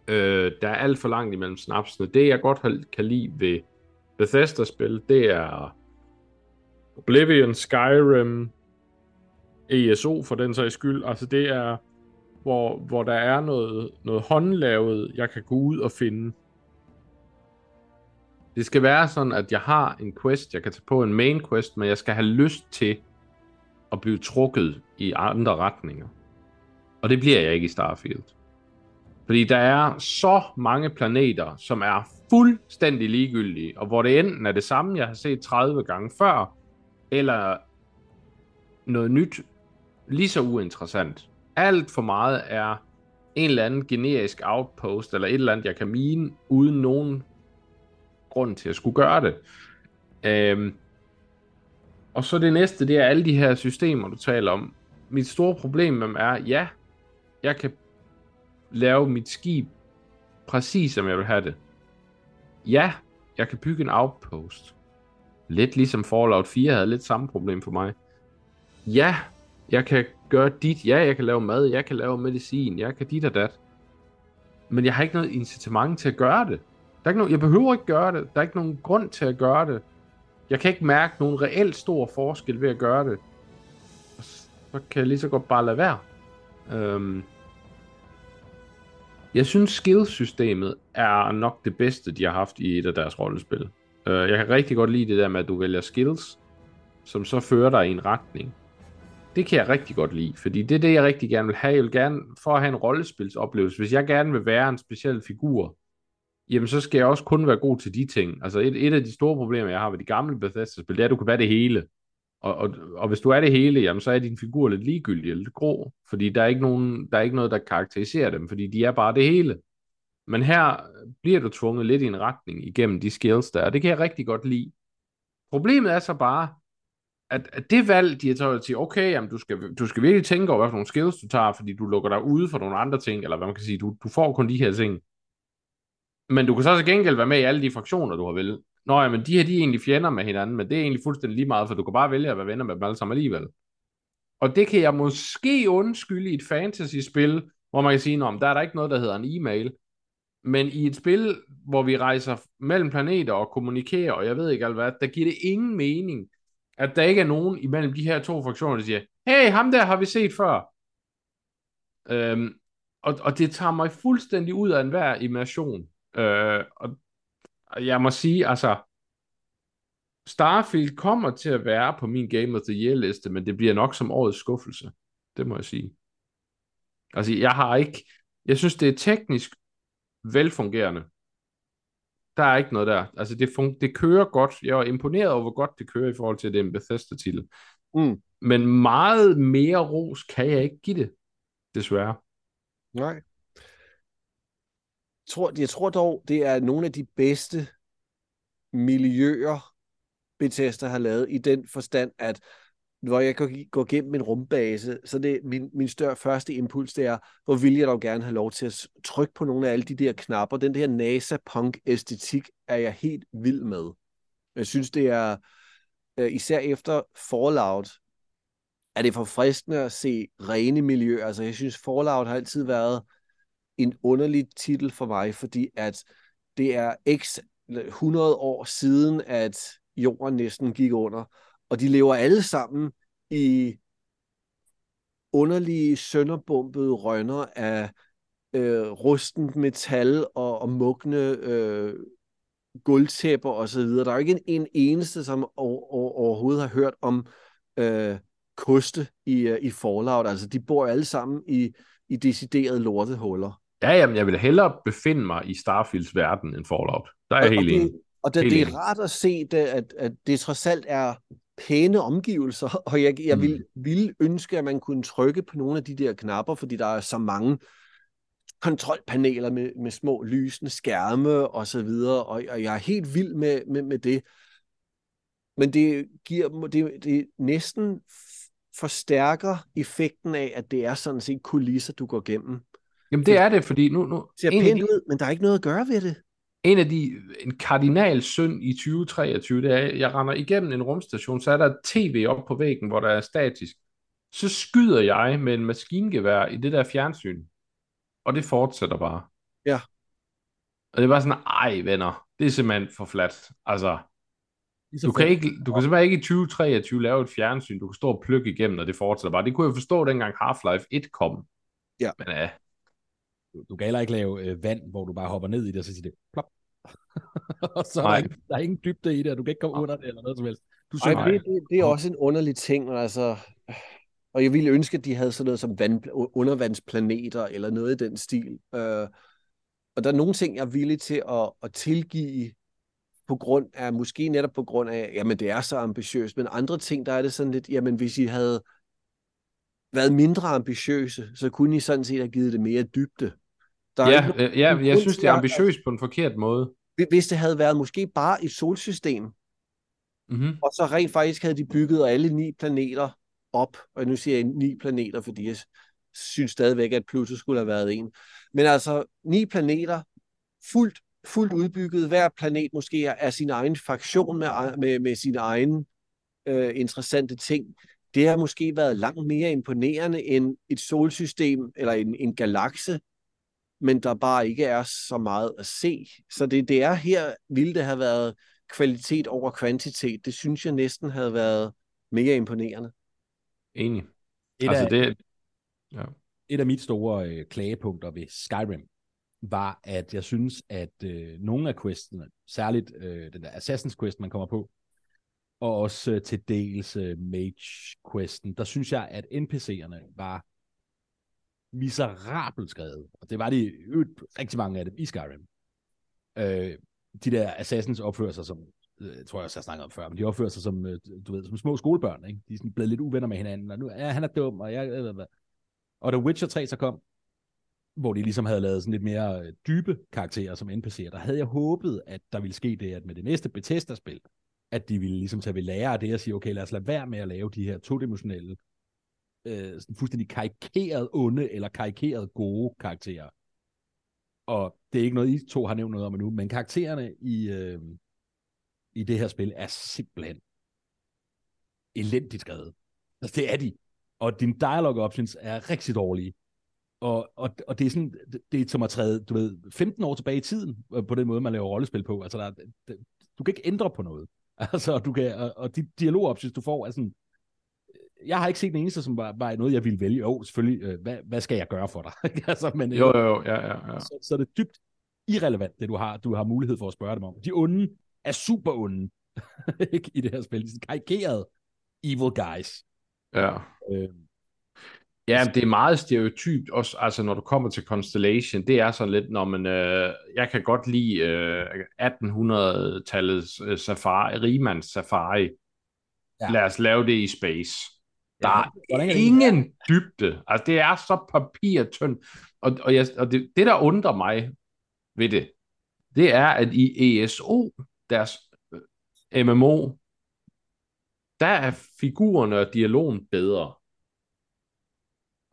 [SPEAKER 2] Øh, der er alt for langt imellem snapsene. Det jeg godt kan lide ved Bethesda-spil, det er Oblivion, Skyrim, ESO for den sags skyld. Altså det er, hvor, hvor der er noget, noget håndlavet, jeg kan gå ud og finde. Det skal være sådan, at jeg har en quest, jeg kan tage på en main quest, men jeg skal have lyst til at blive trukket i andre retninger. Og det bliver jeg ikke i Starfield. Fordi der er så mange planeter, som er fuldstændig ligegyldige, og hvor det enten er det samme, jeg har set 30 gange før, eller noget nyt, lige så uinteressant. Alt for meget er en eller anden generisk outpost, eller et eller andet, jeg kan mine, uden nogen grund til at skulle gøre det. Øhm, og så det næste, det er alle de her systemer, du taler om. Mit store problem med dem er, ja, jeg kan lave mit skib præcis som jeg vil have det. Ja, jeg kan bygge en outpost. Lidt ligesom Fallout 4 havde lidt samme problem for mig. Ja, jeg kan gøre dit, ja, jeg kan lave mad, jeg kan lave medicin, jeg kan dit og dat. Men jeg har ikke noget incitament til at gøre det. Der er ikke nogen, jeg behøver ikke gøre det. Der er ikke nogen grund til at gøre det. Jeg kan ikke mærke nogen reelt stor forskel ved at gøre det. Så kan jeg lige så godt bare lade være. Øhm, jeg synes skillsystemet er nok det bedste, de har haft i et af deres rollespil. Øh, jeg kan rigtig godt lide det der med, at du vælger skills, som så fører dig i en retning det kan jeg rigtig godt lide, fordi det er det, jeg rigtig gerne vil have. Jeg vil gerne, for at have en rollespilsoplevelse, hvis jeg gerne vil være en speciel figur, jamen så skal jeg også kun være god til de ting. Altså et, et af de store problemer, jeg har ved de gamle Bethesda-spil, det er, at du kan være det hele. Og, og, og hvis du er det hele, jamen så er din figur lidt ligegyldig, lidt grå, fordi der er, ikke nogen, der er ikke noget, der karakteriserer dem, fordi de er bare det hele. Men her bliver du tvunget lidt i en retning igennem de skills der, og det kan jeg rigtig godt lide. Problemet er så bare, at, at det valg, de har taget til, okay, jamen, du, skal, du skal virkelig tænke over, hvad for nogle skills du tager, fordi du lukker dig ude for nogle andre ting, eller hvad man kan sige, du, du får kun de her ting. Men du kan så til gengæld være med i alle de fraktioner, du har vel. Nå ja, men de her, de er egentlig fjender med hinanden, men det er egentlig fuldstændig lige meget, for du kan bare vælge at være venner med dem alle sammen alligevel. Og det kan jeg måske undskylde i et fantasy-spil, hvor man kan sige, om der er der ikke noget, der hedder en e-mail. Men i et spil, hvor vi rejser mellem planeter og kommunikerer, og jeg ved ikke alt hvad, der giver det ingen mening, at der ikke er nogen imellem de her to fraktioner, der siger, hey, ham der har vi set før. Øhm, og, og det tager mig fuldstændig ud af enhver immersion. Øh, og jeg må sige, altså, Starfield kommer til at være på min Game of the Year liste, men det bliver nok som årets skuffelse. Det må jeg sige. Altså, jeg har ikke... Jeg synes, det er teknisk velfungerende. Der er ikke noget der. Altså, det, fun- det kører godt. Jeg er imponeret over, hvor godt det kører i forhold til, at det er en Bethesda-titel.
[SPEAKER 1] Mm.
[SPEAKER 2] Men meget mere ros kan jeg ikke give det, desværre.
[SPEAKER 1] Nej. Jeg tror, jeg tror dog, det er nogle af de bedste miljøer, Bethesda har lavet, i den forstand, at hvor jeg går, gennem en rumbase, så det min, min større første impuls, det er, hvor vil jeg dog gerne have lov til at trykke på nogle af alle de der knapper. Den der NASA-punk-æstetik er jeg helt vild med. Jeg synes, det er, øh, især efter Fallout, er det forfriskende at se rene miljøer. Altså, jeg synes, Fallout har altid været en underlig titel for mig, fordi at det er x 100 år siden, at jorden næsten gik under, og de lever alle sammen i underlige sønderbumpede rønner af øh, rustent metal og, og mugne øh, guldtæpper og så videre. Der er jo ikke en, en eneste, som over, over, overhovedet har hørt om øh, koste i, uh, i Fallout. Altså, de bor alle sammen i, i deciderede lortehuller.
[SPEAKER 2] Ja, jamen, jeg vil hellere befinde mig i Starfields verden end Fallout. Der er jeg
[SPEAKER 1] og,
[SPEAKER 2] helt enig.
[SPEAKER 1] og det, det er rart at se, det, at, at det trods alt er pæne omgivelser, og jeg, jeg vil, mm. ønske, at man kunne trykke på nogle af de der knapper, fordi der er så mange kontrolpaneler med, med små lysende skærme og så videre, og, og jeg er helt vild med, med, med det. Men det giver det, det næsten forstærker effekten af, at det er sådan set kulisser, du går gennem.
[SPEAKER 2] Jamen det er det, fordi nu... nu
[SPEAKER 1] det ser pænt ud, men der er ikke noget at gøre ved det.
[SPEAKER 2] En af de, en kardinal synd i 2023, det er, at jeg render igennem en rumstation, så er der et tv op på væggen, hvor der er statisk. Så skyder jeg med en maskingevær i det der fjernsyn. Og det fortsætter bare.
[SPEAKER 1] Ja.
[SPEAKER 2] Og det var sådan, ej venner, det er simpelthen for flat. Altså, du kan, ikke, du kan simpelthen ikke i 2023 lave et fjernsyn, du kan stå og plukke igennem, og det fortsætter bare. Det kunne jeg forstå, dengang Half-Life 1 kom.
[SPEAKER 1] Ja.
[SPEAKER 2] Men ja.
[SPEAKER 3] Du, du kan heller ikke lave øh, vand, hvor du bare hopper ned i det, og så siger det plop. og så er der, ikke, der er ingen dybde i det, og du kan ikke komme under det, eller noget som helst. Du
[SPEAKER 1] Ej, det, det, det er også en underlig ting, altså... Og jeg ville ønske, at de havde sådan noget som vand, undervandsplaneter, eller noget i den stil. Øh, og der er nogle ting, jeg er villig til at, at tilgive på grund af, måske netop på grund af, jamen det er så ambitiøst, men andre ting, der er det sådan lidt, jamen hvis I havde været mindre ambitiøse, så kunne I sådan set have givet det mere dybde.
[SPEAKER 2] Der er ja, ikke, ja, jeg synes, det er ambitiøst på en forkert måde.
[SPEAKER 1] Hvis det havde været måske bare et solsystem,
[SPEAKER 2] mm-hmm.
[SPEAKER 1] og så rent faktisk havde de bygget alle ni planeter op, og nu siger jeg ni planeter, fordi jeg synes stadigvæk, at Pluto skulle have været en. Men altså, ni planeter, fuldt fuldt udbygget. Hver planet måske er sin egen faktion med, med, med sine egne øh, interessante ting. Det har måske været langt mere imponerende end et solsystem eller en, en galakse, men der bare ikke er så meget at se. Så det, det er her, ville det have været kvalitet over kvantitet. Det synes jeg næsten havde været mere imponerende.
[SPEAKER 2] Enig.
[SPEAKER 3] Et
[SPEAKER 2] altså
[SPEAKER 3] af,
[SPEAKER 2] det, ja.
[SPEAKER 3] et af mit store øh, klagepunkter ved Skyrim, var, at jeg synes, at øh, nogle af questene, særligt øh, den der Assassin's Quest, man kommer på, og også øh, til dels øh, Mage-questen, der synes jeg, at NPC'erne var miserabelt skrevet. Og det var de øvrigt rigtig mange af dem i Skyrim. Øh, de der assassins opfører sig som, øh, tror jeg også, jeg snakket om før, men de opfører sig som, øh, du ved, som små skolebørn, ikke? De er sådan blevet lidt uvenner med hinanden, og nu, ja, han er dum, og jeg, øh, øh, og da Witcher 3 så kom, hvor de ligesom havde lavet sådan lidt mere øh, dybe karakterer som NPC'er, der havde jeg håbet, at der ville ske det, at med det næste Bethesda-spil, at de ville ligesom tage ved lære af det og sige, okay, lad os lade være med at lave de her todimensionelle, øh, sådan fuldstændig karikeret onde eller karikeret gode karakterer. Og det er ikke noget, I to har nævnt noget om endnu, men karaktererne i, øh, i det her spil er simpelthen elendigt skrevet. Altså, det er de. Og dine dialogue options er rigtig dårlige. Og, og, og det er sådan, det, det er som at træde, du ved, 15 år tilbage i tiden, øh, på den måde, man laver rollespil på. Altså, der, det, du kan ikke ændre på noget. Altså, du kan, og, og de dialogoptions, du får, er sådan, jeg har ikke set den eneste, som var, var noget, jeg ville vælge. Jo, selvfølgelig, øh, hvad, hvad skal jeg gøre for dig? altså, men,
[SPEAKER 2] jo, jo, jo, ja, ja, ja.
[SPEAKER 3] Så, så er det dybt irrelevant, det du har, du har mulighed for at spørge dem om. De onde er super onde i det her spil. De er karikerede evil guys.
[SPEAKER 2] Ja. Øh, Ja, det er meget stereotypt, også altså når du kommer til Constellation, det er sådan lidt, når man, øh, jeg kan godt lide øh, 1800-tallets øh, safari, Riemans safari. Ja. Lad os lave det i space. Der ja, er, ingen det? dybde. Altså, det er så papirtyndt. Og, og, jeg, og det, det, der undrer mig ved det, det er, at i ESO, deres øh, MMO, der er figurerne og dialogen bedre.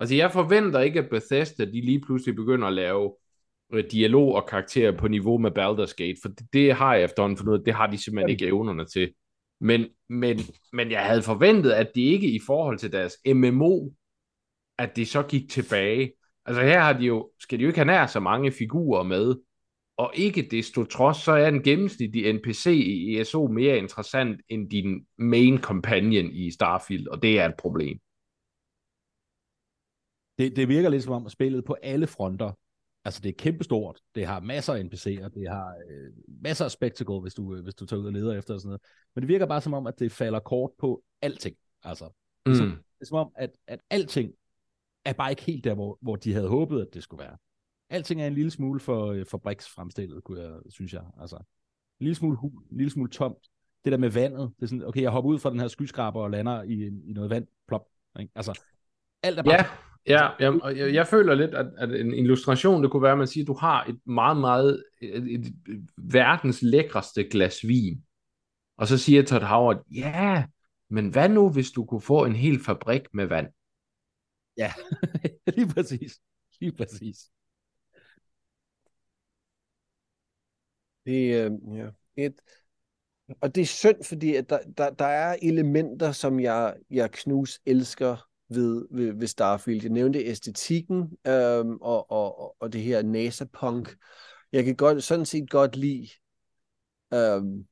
[SPEAKER 2] Altså, jeg forventer ikke, at Bethesda, de lige pludselig begynder at lave øh, dialog og karakterer på niveau med Baldur's Gate, for det, det har jeg efterhånden fundet ud det har de simpelthen ikke evnerne til. Men, men, men jeg havde forventet, at de ikke i forhold til deres MMO, at de så gik tilbage. Altså her har de jo, skal de jo ikke have nær så mange figurer med, og ikke desto trods, så er den gennemsnitlige NPC i ESO mere interessant end din main companion i Starfield, og det er et problem.
[SPEAKER 3] Det, det virker lidt som om, at spillet på alle fronter, altså det er kæmpestort, det har masser af NPC'er, det har øh, masser af spectacle, hvis du, øh, hvis du tager ud og leder efter og sådan noget. Men det virker bare som om, at det falder kort på alting. Altså, mm. så, det er som om, at, at alting er bare ikke helt der, hvor, hvor de havde håbet, at det skulle være. Alting er en lille smule for øh, fabriksfremstillet, kunne jeg, synes jeg. Altså, en lille smule, en lille smule tomt. Det der med vandet, det er sådan, okay, jeg hopper ud fra den her skyskraber og lander i, i noget vand, plop. Ikke? Altså, alt er bare...
[SPEAKER 2] Ja, Ja, og jeg, jeg føler lidt, at, at en illustration, det kunne være, at man siger, at du har et meget, meget, et, et, et verdens lækreste glas vin. Og så siger Todd Howard, ja, men hvad nu, hvis du kunne få en hel fabrik med vand?
[SPEAKER 3] Ja, lige præcis. Lige præcis.
[SPEAKER 1] Det, øh, ja. Et, og det er synd, fordi at der, der, der er elementer, som jeg, jeg knus elsker ved, ved, ved Starfield. Jeg nævnte æstetikken øhm, og, og, og det her NASA-punk. Jeg kan godt, sådan set godt lide... Øhm,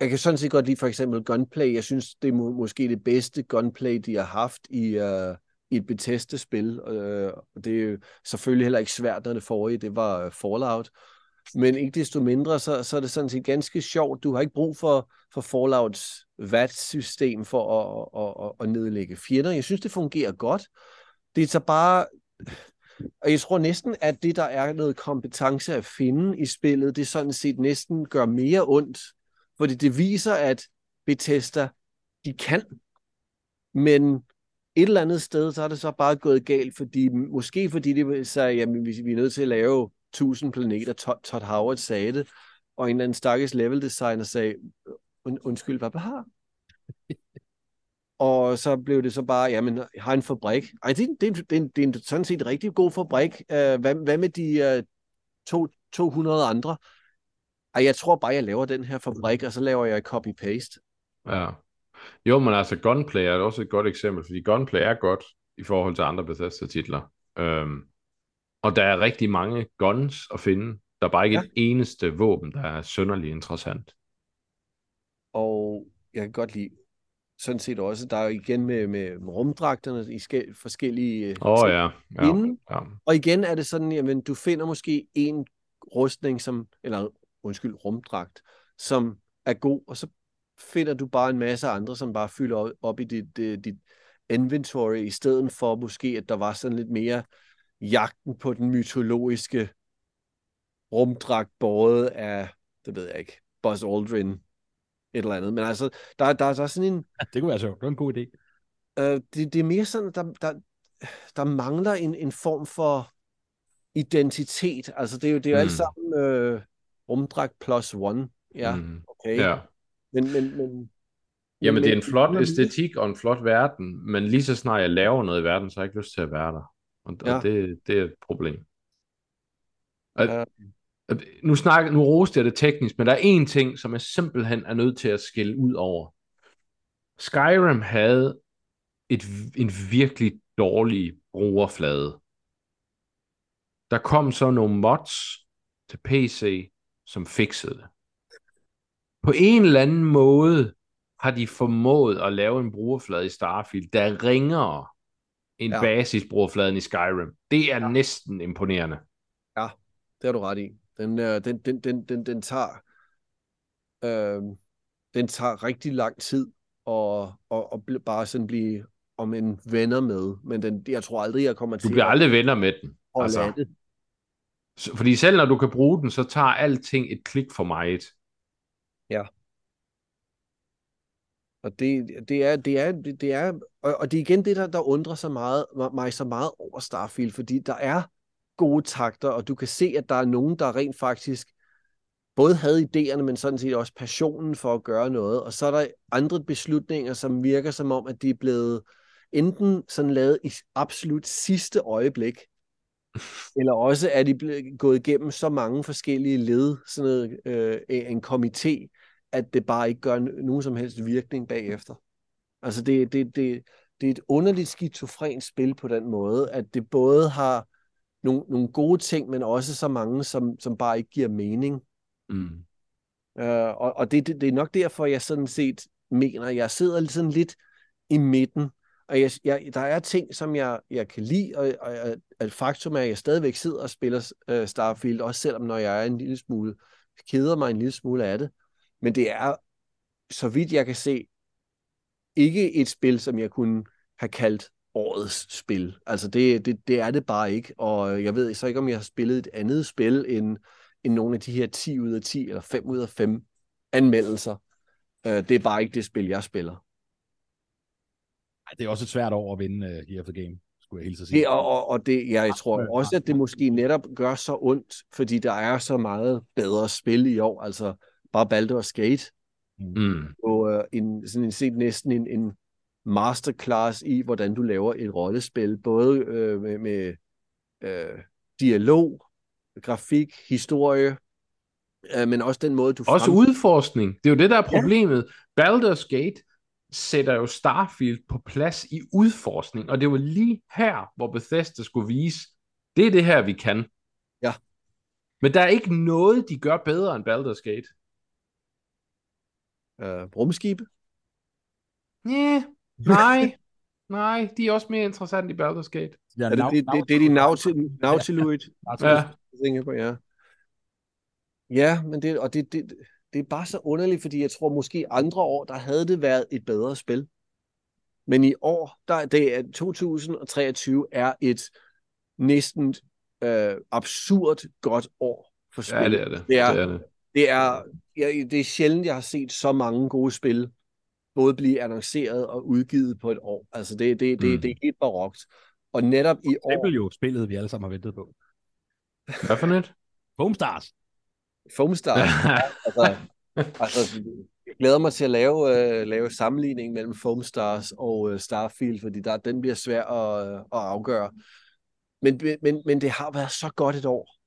[SPEAKER 1] jeg kan sådan set godt lide for eksempel gunplay. Jeg synes, det er må, måske det bedste gunplay, de har haft i, uh, i et Bethesda-spil. Uh, og det er jo selvfølgelig heller ikke svært, når det forrige, det var øh, Fallout. Men ikke desto mindre, så, så er det sådan set ganske sjovt. Du har ikke brug for, for Fallouts VAT-system for at, at, at, at nedlægge fjender. Jeg synes, det fungerer godt. Det er så bare... Og jeg tror næsten, at det, der er noget kompetence at finde i spillet, det sådan set næsten gør mere ondt. Fordi det viser, at Bethesda, de kan. Men et eller andet sted, så er det så bare gået galt, fordi måske fordi det sagde, jamen, vi er nødt til at lave 1000 planeter. Todd, Todd Howard sagde det, og en eller anden stakkels level designer sagde, Und, undskyld, hvad har? og så blev det så bare, jamen, har en fabrik. Ej, det, det, det, det, det er en sådan set en rigtig god fabrik. Uh, hvad, hvad med de uh, to, 200 andre? Ej, jeg tror bare, jeg laver den her fabrik, og så laver jeg copy-paste.
[SPEAKER 2] Ja. Jo, men altså Gunplay er også et godt eksempel, fordi Gunplay er godt i forhold til andre Bethesda-titler. Øhm, og der er rigtig mange guns at finde. Der er bare ikke ja. et eneste våben, der er sønderlig interessant.
[SPEAKER 1] Og jeg kan godt lide sådan set også, der er igen med, med rumdragterne i skæ- forskellige
[SPEAKER 2] oh, ja. Ja, ja.
[SPEAKER 1] Og igen er det sådan, jamen du finder måske en rustning, som, eller undskyld, rumdragt, som er god, og så finder du bare en masse andre, som bare fylder op i dit, dit, dit inventory, i stedet for måske, at der var sådan lidt mere jagten på den mytologiske rumdragt båret af, det ved jeg ikke, Buzz Aldrin, et eller andet. Men altså, der, der, der er sådan en...
[SPEAKER 3] Ja, det kunne være sjovt. Det var en god idé.
[SPEAKER 1] Øh, det, det er mere sådan, der, der, der mangler en, en form for identitet. Altså, det er jo, det er jo mm. alt sammen øh, rumdragt plus one. Ja, mm. okay.
[SPEAKER 2] Ja.
[SPEAKER 1] Men, men, men,
[SPEAKER 2] Jamen, det er en flot æstetik og en flot verden, men lige så snart jeg laver noget i verden, så har jeg ikke lyst til at være der. Og, ja. og det, det er et problem. Og, ja. nu, snakker, nu roste jeg det teknisk, men der er en ting, som jeg simpelthen er nødt til at skille ud over. Skyrim havde et, en virkelig dårlig brugerflade. Der kom så nogle mods til PC, som fikset det. På en eller anden måde har de formået at lave en brugerflade i Starfield, der er ringere end ja. basisbrugerfladen i Skyrim. Det er ja. næsten imponerende.
[SPEAKER 1] Ja, det har du ret i. Den, øh, den, den, den, den, den tager øh, den tager rigtig lang tid og, og, og bare sådan blive om en venner med, men den, jeg tror aldrig, jeg kommer til
[SPEAKER 2] Du bliver aldrig venner med den.
[SPEAKER 1] Altså. Det.
[SPEAKER 2] Fordi selv når du kan bruge den, så tager alting et klik for mig.
[SPEAKER 1] Ja. Og det, det er, det er, det er, og, og det er igen det, der, der undrer sig meget, mig så meget over Starfield, fordi der er gode takter, og du kan se, at der er nogen, der rent faktisk både havde idéerne, men sådan set også passionen for at gøre noget, og så er der andre beslutninger, som virker som om, at de er blevet enten sådan lavet i absolut sidste øjeblik, eller også er de blevet gået igennem så mange forskellige led, sådan noget, øh, en komité, at det bare ikke gør nogen som helst virkning bagefter. Altså det, det, det, det er et underligt skizofrent spil på den måde, at det både har nogle, nogle gode ting, men også så mange, som, som bare ikke giver mening. Mm. Uh, og og det, det, det er nok derfor, jeg sådan set mener, jeg sidder sådan lidt i midten, og jeg, jeg, der er ting, som jeg, jeg kan lide, og, og, og faktum er, at jeg stadigvæk sidder og spiller uh, Starfield, også selvom når jeg er en lille smule, keder mig en lille smule af det. Men det er, så vidt jeg kan se, ikke et spil, som jeg kunne have kaldt årets spil. Altså det, det, det er det bare ikke, og jeg ved så ikke, om jeg har spillet et andet spil end, end nogle af de her 10 ud af 10 eller 5 ud af 5 anmeldelser. Uh, det er bare ikke det spil, jeg spiller.
[SPEAKER 3] Det er også et svært år at vinde uh, Gear of the Game, skulle jeg hilse sige.
[SPEAKER 1] Det, og, og det, ja, jeg tror også, at det måske netop gør så ondt, fordi der er så meget bedre spil i år. Altså, bare Baldur's Gate. Mm. Og uh, en, sådan en, set næsten en, en masterclass i, hvordan du laver et rollespil, både uh, med, med uh, dialog, grafik, historie, uh, men også den måde, du...
[SPEAKER 2] Også frem... udforskning. Det er jo det, der er problemet. Ja. Baldur's Gate sætter jo Starfield på plads i udforskning, og det var lige her, hvor Bethesda skulle vise, det er det her, vi kan.
[SPEAKER 1] Ja.
[SPEAKER 2] Men der er ikke noget, de gør bedre end Baldur's Gate
[SPEAKER 1] øh, rumskibe?
[SPEAKER 2] Yeah, nej, nej, de er også mere interessante i Baldur's Gate.
[SPEAKER 1] Ja, er det, det, det, det er de nautil, Nautiloid? Ja. ja. ja. Ja, men det, og det, det, det er bare så underligt, fordi jeg tror måske andre år, der havde det været et bedre spil. Men i år, der, det er 2023 er et næsten øh, absurd godt år for spil.
[SPEAKER 2] Ja, det er det.
[SPEAKER 1] Det er,
[SPEAKER 2] det er, det.
[SPEAKER 1] Det er, jeg, det er sjældent, jeg har set så mange gode spil både blive annonceret og udgivet på et år. Altså, det, det, det, mm. det er helt barokt. Og netop i år...
[SPEAKER 3] Det er jo spillet, vi alle sammen har ventet på.
[SPEAKER 2] Hvad for net?
[SPEAKER 3] Foam Stars.
[SPEAKER 1] Foam Stars. altså, altså, jeg glæder mig til at lave, uh, lave sammenligning mellem Foam Stars og uh, Starfield, fordi der, den bliver svær at, uh, at afgøre. Men, men, men det har været så godt et år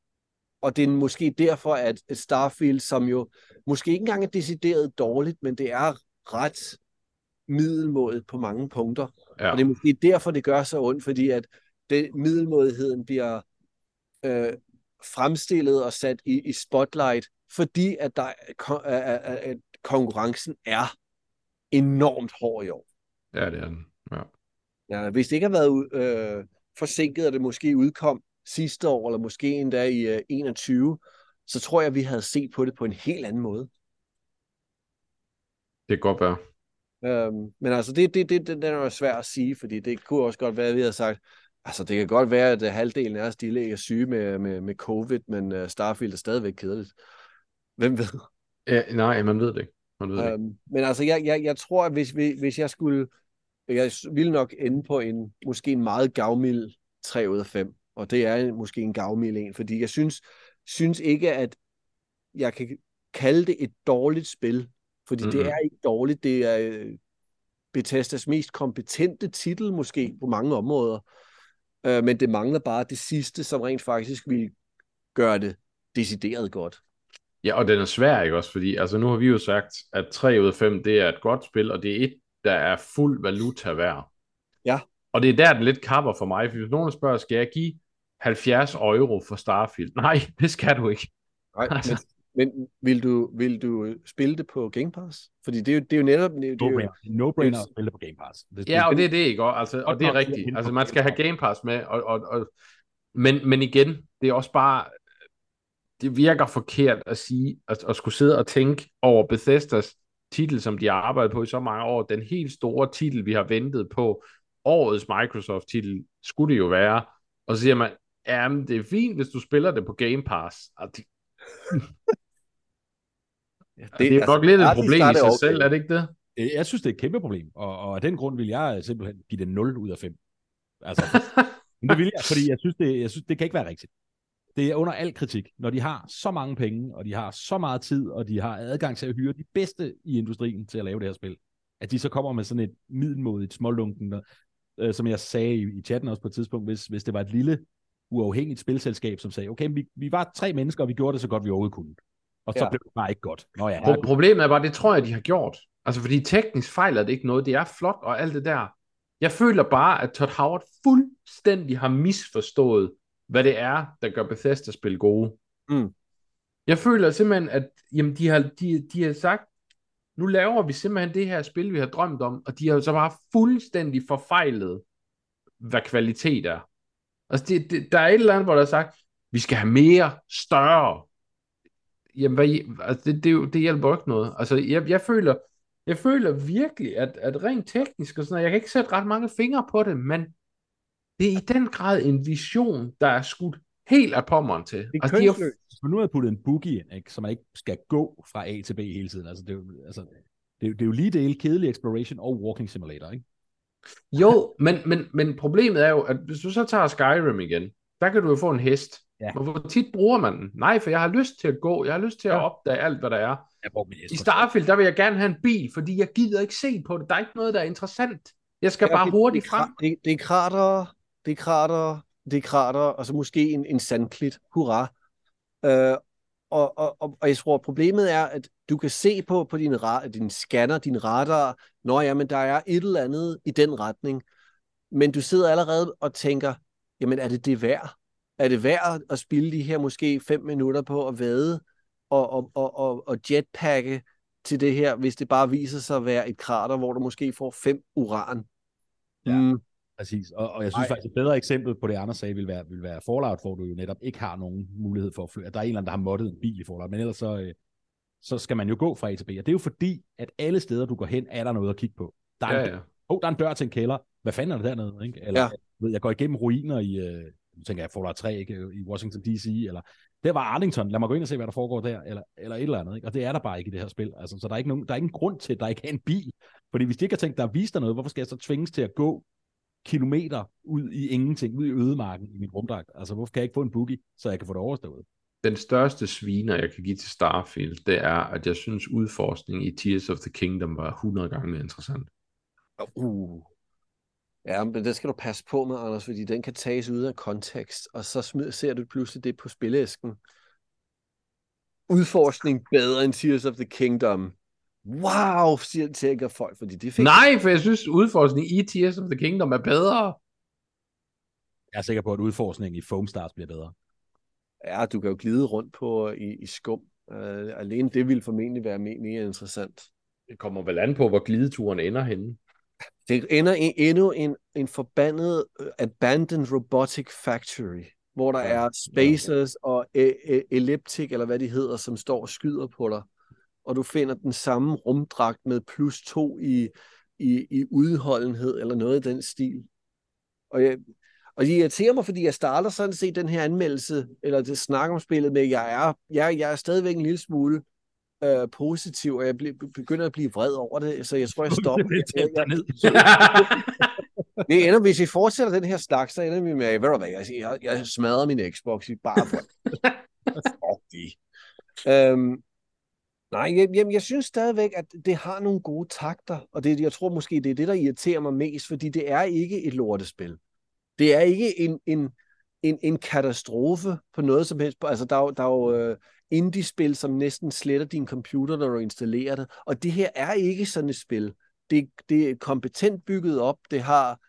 [SPEAKER 1] og det er måske derfor, at Starfield, som jo måske ikke engang er decideret dårligt, men det er ret middelmådet på mange punkter. Ja. Og det er måske derfor, det gør så ondt, fordi at det, middelmådigheden bliver øh, fremstillet og sat i, i spotlight, fordi at, der, at, at konkurrencen er enormt hård i år.
[SPEAKER 2] Ja, det er den. Ja.
[SPEAKER 1] Ja, hvis det ikke har været øh, forsinket, og det måske udkom sidste år, eller måske endda i øh, 21, så tror jeg, vi havde set på det på en helt anden måde.
[SPEAKER 2] Det kan godt være.
[SPEAKER 1] Øhm, men altså, det, det, det, den er jo svært at sige, fordi det kunne også godt være, at vi havde sagt, Altså, det kan godt være, at uh, halvdelen af os de er syge med, med, med covid, men uh, Starfield er stadigvæk kedeligt. Hvem ved?
[SPEAKER 2] Ja, nej, man ved det ikke. Man ved det ikke.
[SPEAKER 1] Øhm, men altså, jeg, jeg, jeg tror, at hvis, vi- hvis jeg skulle... Jeg ville nok ende på en måske en meget gavmild 3 ud af 5. Og det er måske en gavmild en, fordi jeg synes, synes ikke, at jeg kan kalde det et dårligt spil. Fordi mm-hmm. det er ikke dårligt. Det er øh, Bethesdas mest kompetente titel måske på mange områder. Øh, men det mangler bare det sidste, som rent faktisk vil gøre det decideret godt.
[SPEAKER 2] Ja, og den er svær, ikke også? Fordi altså, nu har vi jo sagt, at 3 ud af 5, det er et godt spil, og det er et, der er fuld valuta værd.
[SPEAKER 1] Ja.
[SPEAKER 2] Og det er der, den lidt kapper for mig, for hvis nogen spørger, skal jeg give 70 euro for Starfield? Nej, det skal du ikke.
[SPEAKER 1] Nej,
[SPEAKER 2] Altså.
[SPEAKER 1] men, men vil, du, vil du spille det på Game Pass? Fordi det er jo, det er jo netop... Det er, det er jo,
[SPEAKER 3] No-brainer. No-brainer at spille det på Game Pass. Det,
[SPEAKER 2] Ja, og det er det, ikke? Og, altså, og det er rigtigt. Altså, man skal have Game Pass med, og, og, og, men, men igen, det er også bare, det virker forkert at sige, at, at skulle sidde og tænke over Bethesdas titel, som de har arbejdet på i så mange år, den helt store titel, vi har ventet på, årets Microsoft-titel, skulle det jo være, og så siger man, jamen, det er fint, hvis du spiller det på Game Pass. Det,
[SPEAKER 1] det,
[SPEAKER 2] det er nok lidt et problem i sig
[SPEAKER 1] okay.
[SPEAKER 2] selv, er det ikke det?
[SPEAKER 3] Øh, Jeg synes, det er et kæmpe problem, og, og af den grund vil jeg simpelthen give det 0 ud af 5. Altså, men det vil jeg, fordi jeg synes, det, jeg synes, det kan ikke være rigtigt. Det er under al kritik, når de har så mange penge, og de har så meget tid, og de har adgang til at hyre de bedste i industrien til at lave det her spil, at de så kommer med sådan et middelmodigt smålunken, øh, som jeg sagde i, i chatten også på et tidspunkt, hvis, hvis det var et lille uafhængigt spilselskab, som sagde, okay, vi, vi var tre mennesker, og vi gjorde det så godt, vi overhovedet kunne. Og så
[SPEAKER 1] Ja.
[SPEAKER 3] blev det bare ikke godt. Nå ja,
[SPEAKER 2] Pro- problemet er bare, det tror jeg, de har gjort. Altså, fordi teknisk fejler det ikke noget. Det er flot og alt det der. Jeg føler bare, at Todd Howard fuldstændig har misforstået, hvad det er, der gør Bethesda-spil gode.
[SPEAKER 1] Mm.
[SPEAKER 2] Jeg føler simpelthen, at jamen, de, har, de, de har sagt, nu laver vi simpelthen det her spil, vi har drømt om, og de har jo så bare fuldstændig forfejlet, hvad kvalitet er. Altså, det, det, der er et eller andet, hvor der er sagt, vi skal have mere, større. Jamen, hvad, altså, det, det, det hjælper ikke noget. Altså, jeg, jeg føler, jeg føler virkelig, at, at rent teknisk og sådan noget, jeg kan ikke sætte ret mange fingre på det, men det er i den grad en vision, der er skudt helt af pommeren til.
[SPEAKER 1] Det er
[SPEAKER 2] Altså, de har,
[SPEAKER 1] kønsløst.
[SPEAKER 3] hvis man nu havde puttet en boogie ind, ikke, så man ikke skal gå fra A til B hele tiden. Altså, det, er jo, altså, det, er, det er jo lige dele kedelig exploration og walking simulator, ikke?
[SPEAKER 2] Jo, men, men, men problemet er jo, at hvis du så tager Skyrim igen, der kan du jo få en hest.
[SPEAKER 3] Ja.
[SPEAKER 2] Men hvor tit bruger man den? Nej, for jeg har lyst til at gå. Jeg har lyst til at opdage alt, hvad der er.
[SPEAKER 3] Jeg min
[SPEAKER 2] I Starfield, der vil jeg gerne have en bil, fordi jeg gider ikke se på det. Der er ikke noget, der er interessant. Jeg skal
[SPEAKER 1] Ja,
[SPEAKER 2] bare
[SPEAKER 1] det-
[SPEAKER 2] hurtigt
[SPEAKER 1] det,
[SPEAKER 2] frem.
[SPEAKER 1] Det, det er krater, det er krater, det er krater, og så måske en, en sandklit. Hurra. Øh, og, og, og, og jeg tror, problemet er, at du kan se på, på din, din scanner, din radar, når ja, men der er et eller andet i den retning. Men du sidder allerede og tænker, jamen er det det værd? Er det værd at spille de her måske fem minutter på at vade og, og, og, og, og jetpacke til det her, hvis det bare viser sig at være et krater, hvor du måske får fem uran?
[SPEAKER 3] Ja.
[SPEAKER 1] Mm,
[SPEAKER 3] Præcis, og, og jeg synes
[SPEAKER 1] Ej.
[SPEAKER 3] faktisk, et bedre eksempel på det, Anders sagde, vil være, vil være Fallout, hvor du jo netop ikke har nogen mulighed for at flyve. Der er en eller anden, der har moddet en bil i Fallout, men ellers så, øh, så skal man jo gå fra A til B. Og det er jo fordi, at alle steder, du går hen, er der noget at kigge på. Der er,
[SPEAKER 2] Ja,
[SPEAKER 3] en,
[SPEAKER 2] ja.
[SPEAKER 3] oh, der er en dør til en kælder. Hvad fanden er der dernede? Ikke? Eller,
[SPEAKER 1] Ja.
[SPEAKER 3] ved, jeg går igennem ruiner i, øh, nu tænker jeg Fallout 3, ikke? i Washington D.C., eller der var Arlington, lad mig gå ind og se, hvad der foregår der, eller, eller et eller andet. Ikke? Og det er der bare ikke i det her spil. Altså, så der er, ikke nogen, der er ingen grund til, at der ikke er en bil. Fordi hvis de ikke har tænkt, der er vist dig noget, hvorfor skal jeg så tvinges til at gå kilometer ud i ingenting, ud i ødemarken i min rumdragt? Altså, hvorfor kan jeg ikke få en boogie, så jeg kan få det overstået?
[SPEAKER 2] Den største sviner, jeg kan give til Starfield, det er, at jeg synes, udforskning i Tears of the Kingdom var 100 gange mere interessant.
[SPEAKER 1] Uh. Ja, men det skal du passe på med, Anders, fordi den kan tages ud af kontekst, og så smid, ser du pludselig det på spilleæsken. Udforskning bedre end Tears of the Kingdom. Wow, siger tænker folk, fordi det fik...
[SPEAKER 2] Nej, for jeg synes, udforskning i Tears of the Kingdom er bedre.
[SPEAKER 3] Jeg er sikker på, at udforskningen i Foam Stars bliver bedre.
[SPEAKER 1] Ja, du kan jo glide rundt på i, i skum. Uh, alene det vil formentlig være mere, interessant.
[SPEAKER 2] Det kommer vel an på, hvor glideturen ender henne.
[SPEAKER 1] Det ender i endnu en, en forbandet uh, abandoned robotic factory, hvor der
[SPEAKER 2] Ja.
[SPEAKER 1] ja. er spacers ja. og e- e- elliptic, eller hvad de hedder, som står og skyder på dig. Og du finder den samme rumdragt med plus to i, i, i udholdenhed, eller noget i den stil. Og, jeg, Og det irriterer mig, fordi jeg starter sådan set den her anmeldelse, eller det snak om spillet med, jeg er, jeg, jeg er stadigvæk en lille smule øh, positiv, og jeg begynder at blive vred over det, så jeg tror, jeg stopper. jeg, jeg, det ender, hvis vi fortsætter den her snak, så ender vi med, ved du hvad, jeg, jeg, jeg smadrer min Xbox i bare for. øhm, nej, jeg, jeg, jeg synes stadigvæk, at det har nogle gode takter, og det, jeg tror måske, det er det, der irriterer mig mest, fordi det er ikke et lortespil. Det er ikke en, en, en, en katastrofe på noget som helst. Altså, der er jo, der er jo uh, indie-spil, som næsten sletter din computer, når du installerer det. Og det her er ikke sådan et spil. Det, det er kompetent bygget op. Det har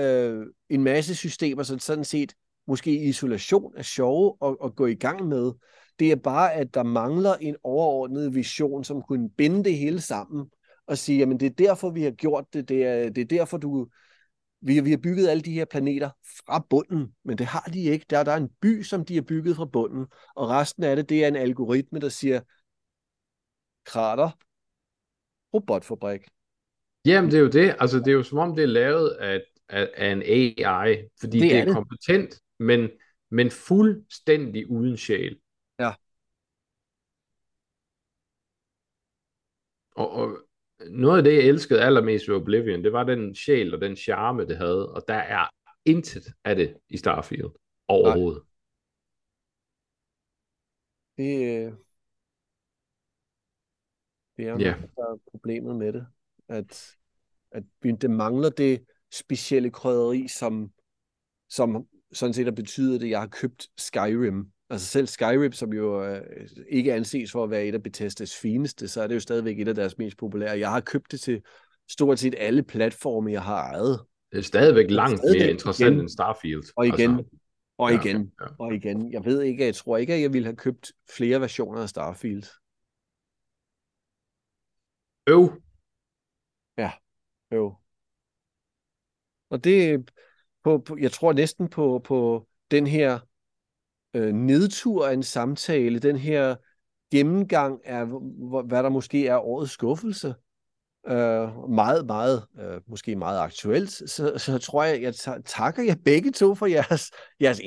[SPEAKER 1] uh, en masse systemer, som sådan set måske i isolation er sjove at, at gå i gang med. Det er bare, at der mangler en overordnet vision, som kunne binde det hele sammen og sige, jamen det er derfor, vi har gjort det. Det er, det er derfor, du, vi, vi har bygget alle de her planeter fra bunden, men det har de ikke. Der, der er en by, som de har bygget fra bunden, og resten af det, det er en algoritme, der siger, krater, robotfabrik.
[SPEAKER 2] Jamen, det er jo det. Altså, det er jo som om, det er lavet af, af, af en AI, fordi det, det er, det. kompetent, men, men fuldstændig uden sjæl.
[SPEAKER 1] Ja.
[SPEAKER 2] Og, og noget af det, jeg elskede allermest ved Oblivion, det var den sjæl og den charme, det havde, og der er intet af det i Starfield overhovedet.
[SPEAKER 1] Nej. Det, det er ja. der er problemet med det, at, at det mangler det specielle krydderi, som, som sådan set har betydet, at jeg har købt Skyrim Altså selv Skyrim, som jo øh, ikke anses for at være et af Bethesdas fineste, så er det jo stadigvæk et af deres mest populære. Jeg har købt det til stort set alle platforme, jeg har ejet.
[SPEAKER 2] Det er stadigvæk langt stadigvæk mere interessant igen. end Starfield.
[SPEAKER 1] Og igen, altså, og igen, ja, ja. og igen. Jeg ved ikke, jeg tror ikke, at jeg ville have købt flere versioner af Starfield.
[SPEAKER 2] Øv.
[SPEAKER 1] Ja, øv. Og det, på, på, jeg tror næsten på, på den her øh, nedtur af en samtale, den her gennemgang af, hvad der måske er årets skuffelse, øh, meget, meget, øh, måske meget aktuelt, så, så tror jeg, jeg takker jer begge to for jeres, jeres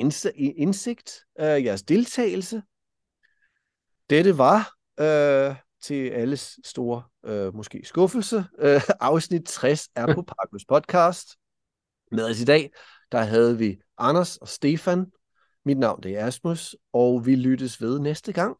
[SPEAKER 1] indsigt, øh, jeres deltagelse. Dette var øh, til alles store, øh, måske skuffelse, øh, afsnit 60 er på Parkløs Podcast. Med os i dag, der havde vi Anders og Stefan, mit navn det er Asmus, og vi lyttes ved næste gang.